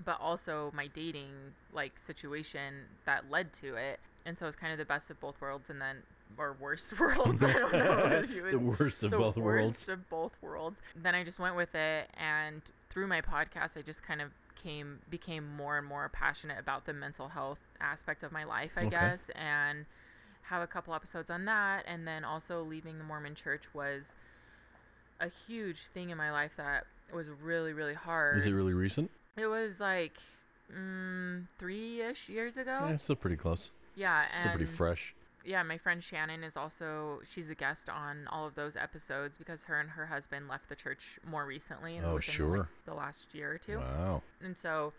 [SPEAKER 2] but also my dating like situation that led to it. And so it was kind of the best of both worlds, and then or worst worlds. I don't know.
[SPEAKER 1] the worst of
[SPEAKER 2] the
[SPEAKER 1] both
[SPEAKER 2] worst
[SPEAKER 1] worlds.
[SPEAKER 2] Worst of both worlds. Then I just went with it, and through my podcast, I just kind of came became more and more passionate about the mental health aspect of my life, I
[SPEAKER 1] Okay.
[SPEAKER 2] guess, and have a couple episodes on that. And then also leaving the Mormon Church was a huge thing in my life that was really really hard.
[SPEAKER 1] Is it really recent?
[SPEAKER 2] It was like mm, three ish years ago.
[SPEAKER 1] Yeah, it's still pretty close.
[SPEAKER 2] Yeah,
[SPEAKER 1] Still pretty fresh.
[SPEAKER 2] yeah, my friend Shannon is also she's a guest on all of those episodes because her and her husband left the church more recently.
[SPEAKER 1] Oh,
[SPEAKER 2] the, like,
[SPEAKER 1] sure.
[SPEAKER 2] the last year or two,
[SPEAKER 1] Wow.
[SPEAKER 2] and so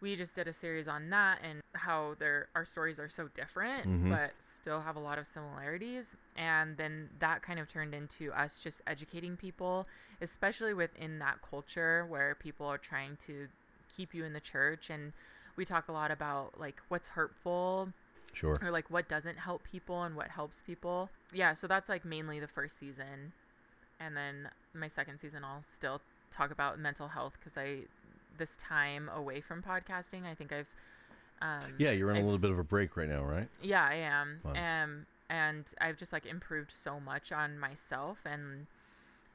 [SPEAKER 2] we just did a series on that and how their our stories are so different
[SPEAKER 1] Mhm.
[SPEAKER 2] but still have a lot of similarities and then that kind of turned into us just educating people especially within that culture where people are trying to keep you in the church and we talk a lot about like what's hurtful
[SPEAKER 1] Sure.
[SPEAKER 2] or like what doesn't help people and what helps people. Yeah, so that's like mainly the first season. And then my second season I'll still talk about mental health cuz I this time away from podcasting, I think I've um
[SPEAKER 1] Yeah, you're in a
[SPEAKER 2] I've-
[SPEAKER 1] little bit of a break right now, right?
[SPEAKER 2] yeah, I am. Um, and I've just like improved so much on myself and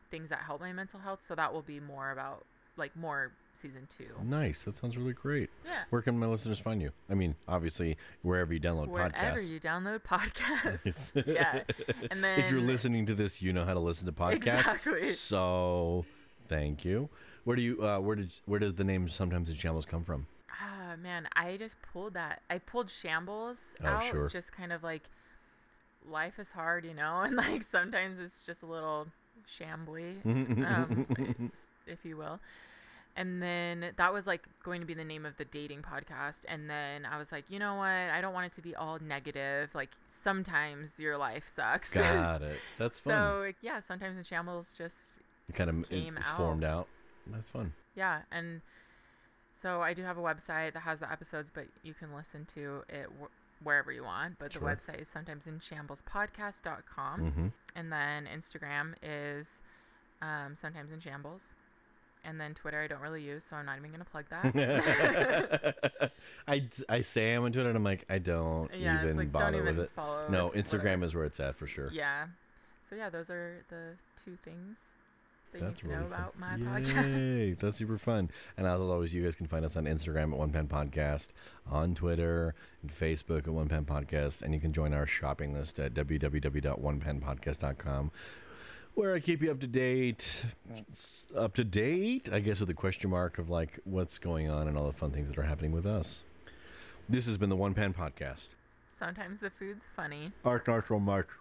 [SPEAKER 2] things that help my mental health. So that will be more about like more season two.
[SPEAKER 1] Nice. That sounds really great.
[SPEAKER 2] Yeah.
[SPEAKER 1] Where can my listeners find you? I mean, obviously, wherever you download
[SPEAKER 2] Wherever
[SPEAKER 1] podcasts.
[SPEAKER 2] Wherever you download podcasts. Yeah. And then
[SPEAKER 1] if you're listening to this, you know how to listen to podcasts.
[SPEAKER 2] Exactly.
[SPEAKER 1] So, thank you. Where do you? Uh, where did? Where does the name sometimes in shambles come from?
[SPEAKER 2] Ah man, I just pulled that. I pulled shambles
[SPEAKER 1] Oh,
[SPEAKER 2] out.
[SPEAKER 1] sure.
[SPEAKER 2] Just kind of like life is hard, you know, and like sometimes it's just a little shambly. um, if you will. And then that was like going to be the name of the dating podcast. And then I was like, you know what? I don't want it to be all negative. Like sometimes your life sucks.
[SPEAKER 1] Got it. That's fun.
[SPEAKER 2] so yeah, sometimes in shambles just
[SPEAKER 1] it kind of
[SPEAKER 2] came out.
[SPEAKER 1] formed out. That's fun.
[SPEAKER 2] yeah. And so I do have a website that has the episodes, but you can listen to it wh- wherever you want. But
[SPEAKER 1] Sure.
[SPEAKER 2] the website is sometimes in shambles.podcast.com.
[SPEAKER 1] Mm-hmm.
[SPEAKER 2] And then Instagram is um, sometimes in shambles. And then Twitter, I don't really use, so I'm not even going to plug that.
[SPEAKER 1] I, I say I'm into it, and I'm like, I don't
[SPEAKER 2] yeah,
[SPEAKER 1] even
[SPEAKER 2] like
[SPEAKER 1] bother
[SPEAKER 2] don't even
[SPEAKER 1] with it. No, Instagram
[SPEAKER 2] whatever.
[SPEAKER 1] is where it's at for sure.
[SPEAKER 2] Yeah. So yeah, those are the two things that you need
[SPEAKER 1] That's
[SPEAKER 2] to
[SPEAKER 1] really
[SPEAKER 2] know
[SPEAKER 1] fun.
[SPEAKER 2] about my podcast.
[SPEAKER 1] Yay, that's super fun. And as always, you guys can find us on Instagram at One Pen Podcast, on Twitter and Facebook at One Pen Podcast, and you can join our shopping list at www.onepenpodcast.com, where I keep you up to date. It's up to date, I guess, with a question mark of like what's going on and all the fun things that are happening with us. This has been the One Pen Podcast.
[SPEAKER 2] Sometimes the food's funny.
[SPEAKER 1] Arc Mark.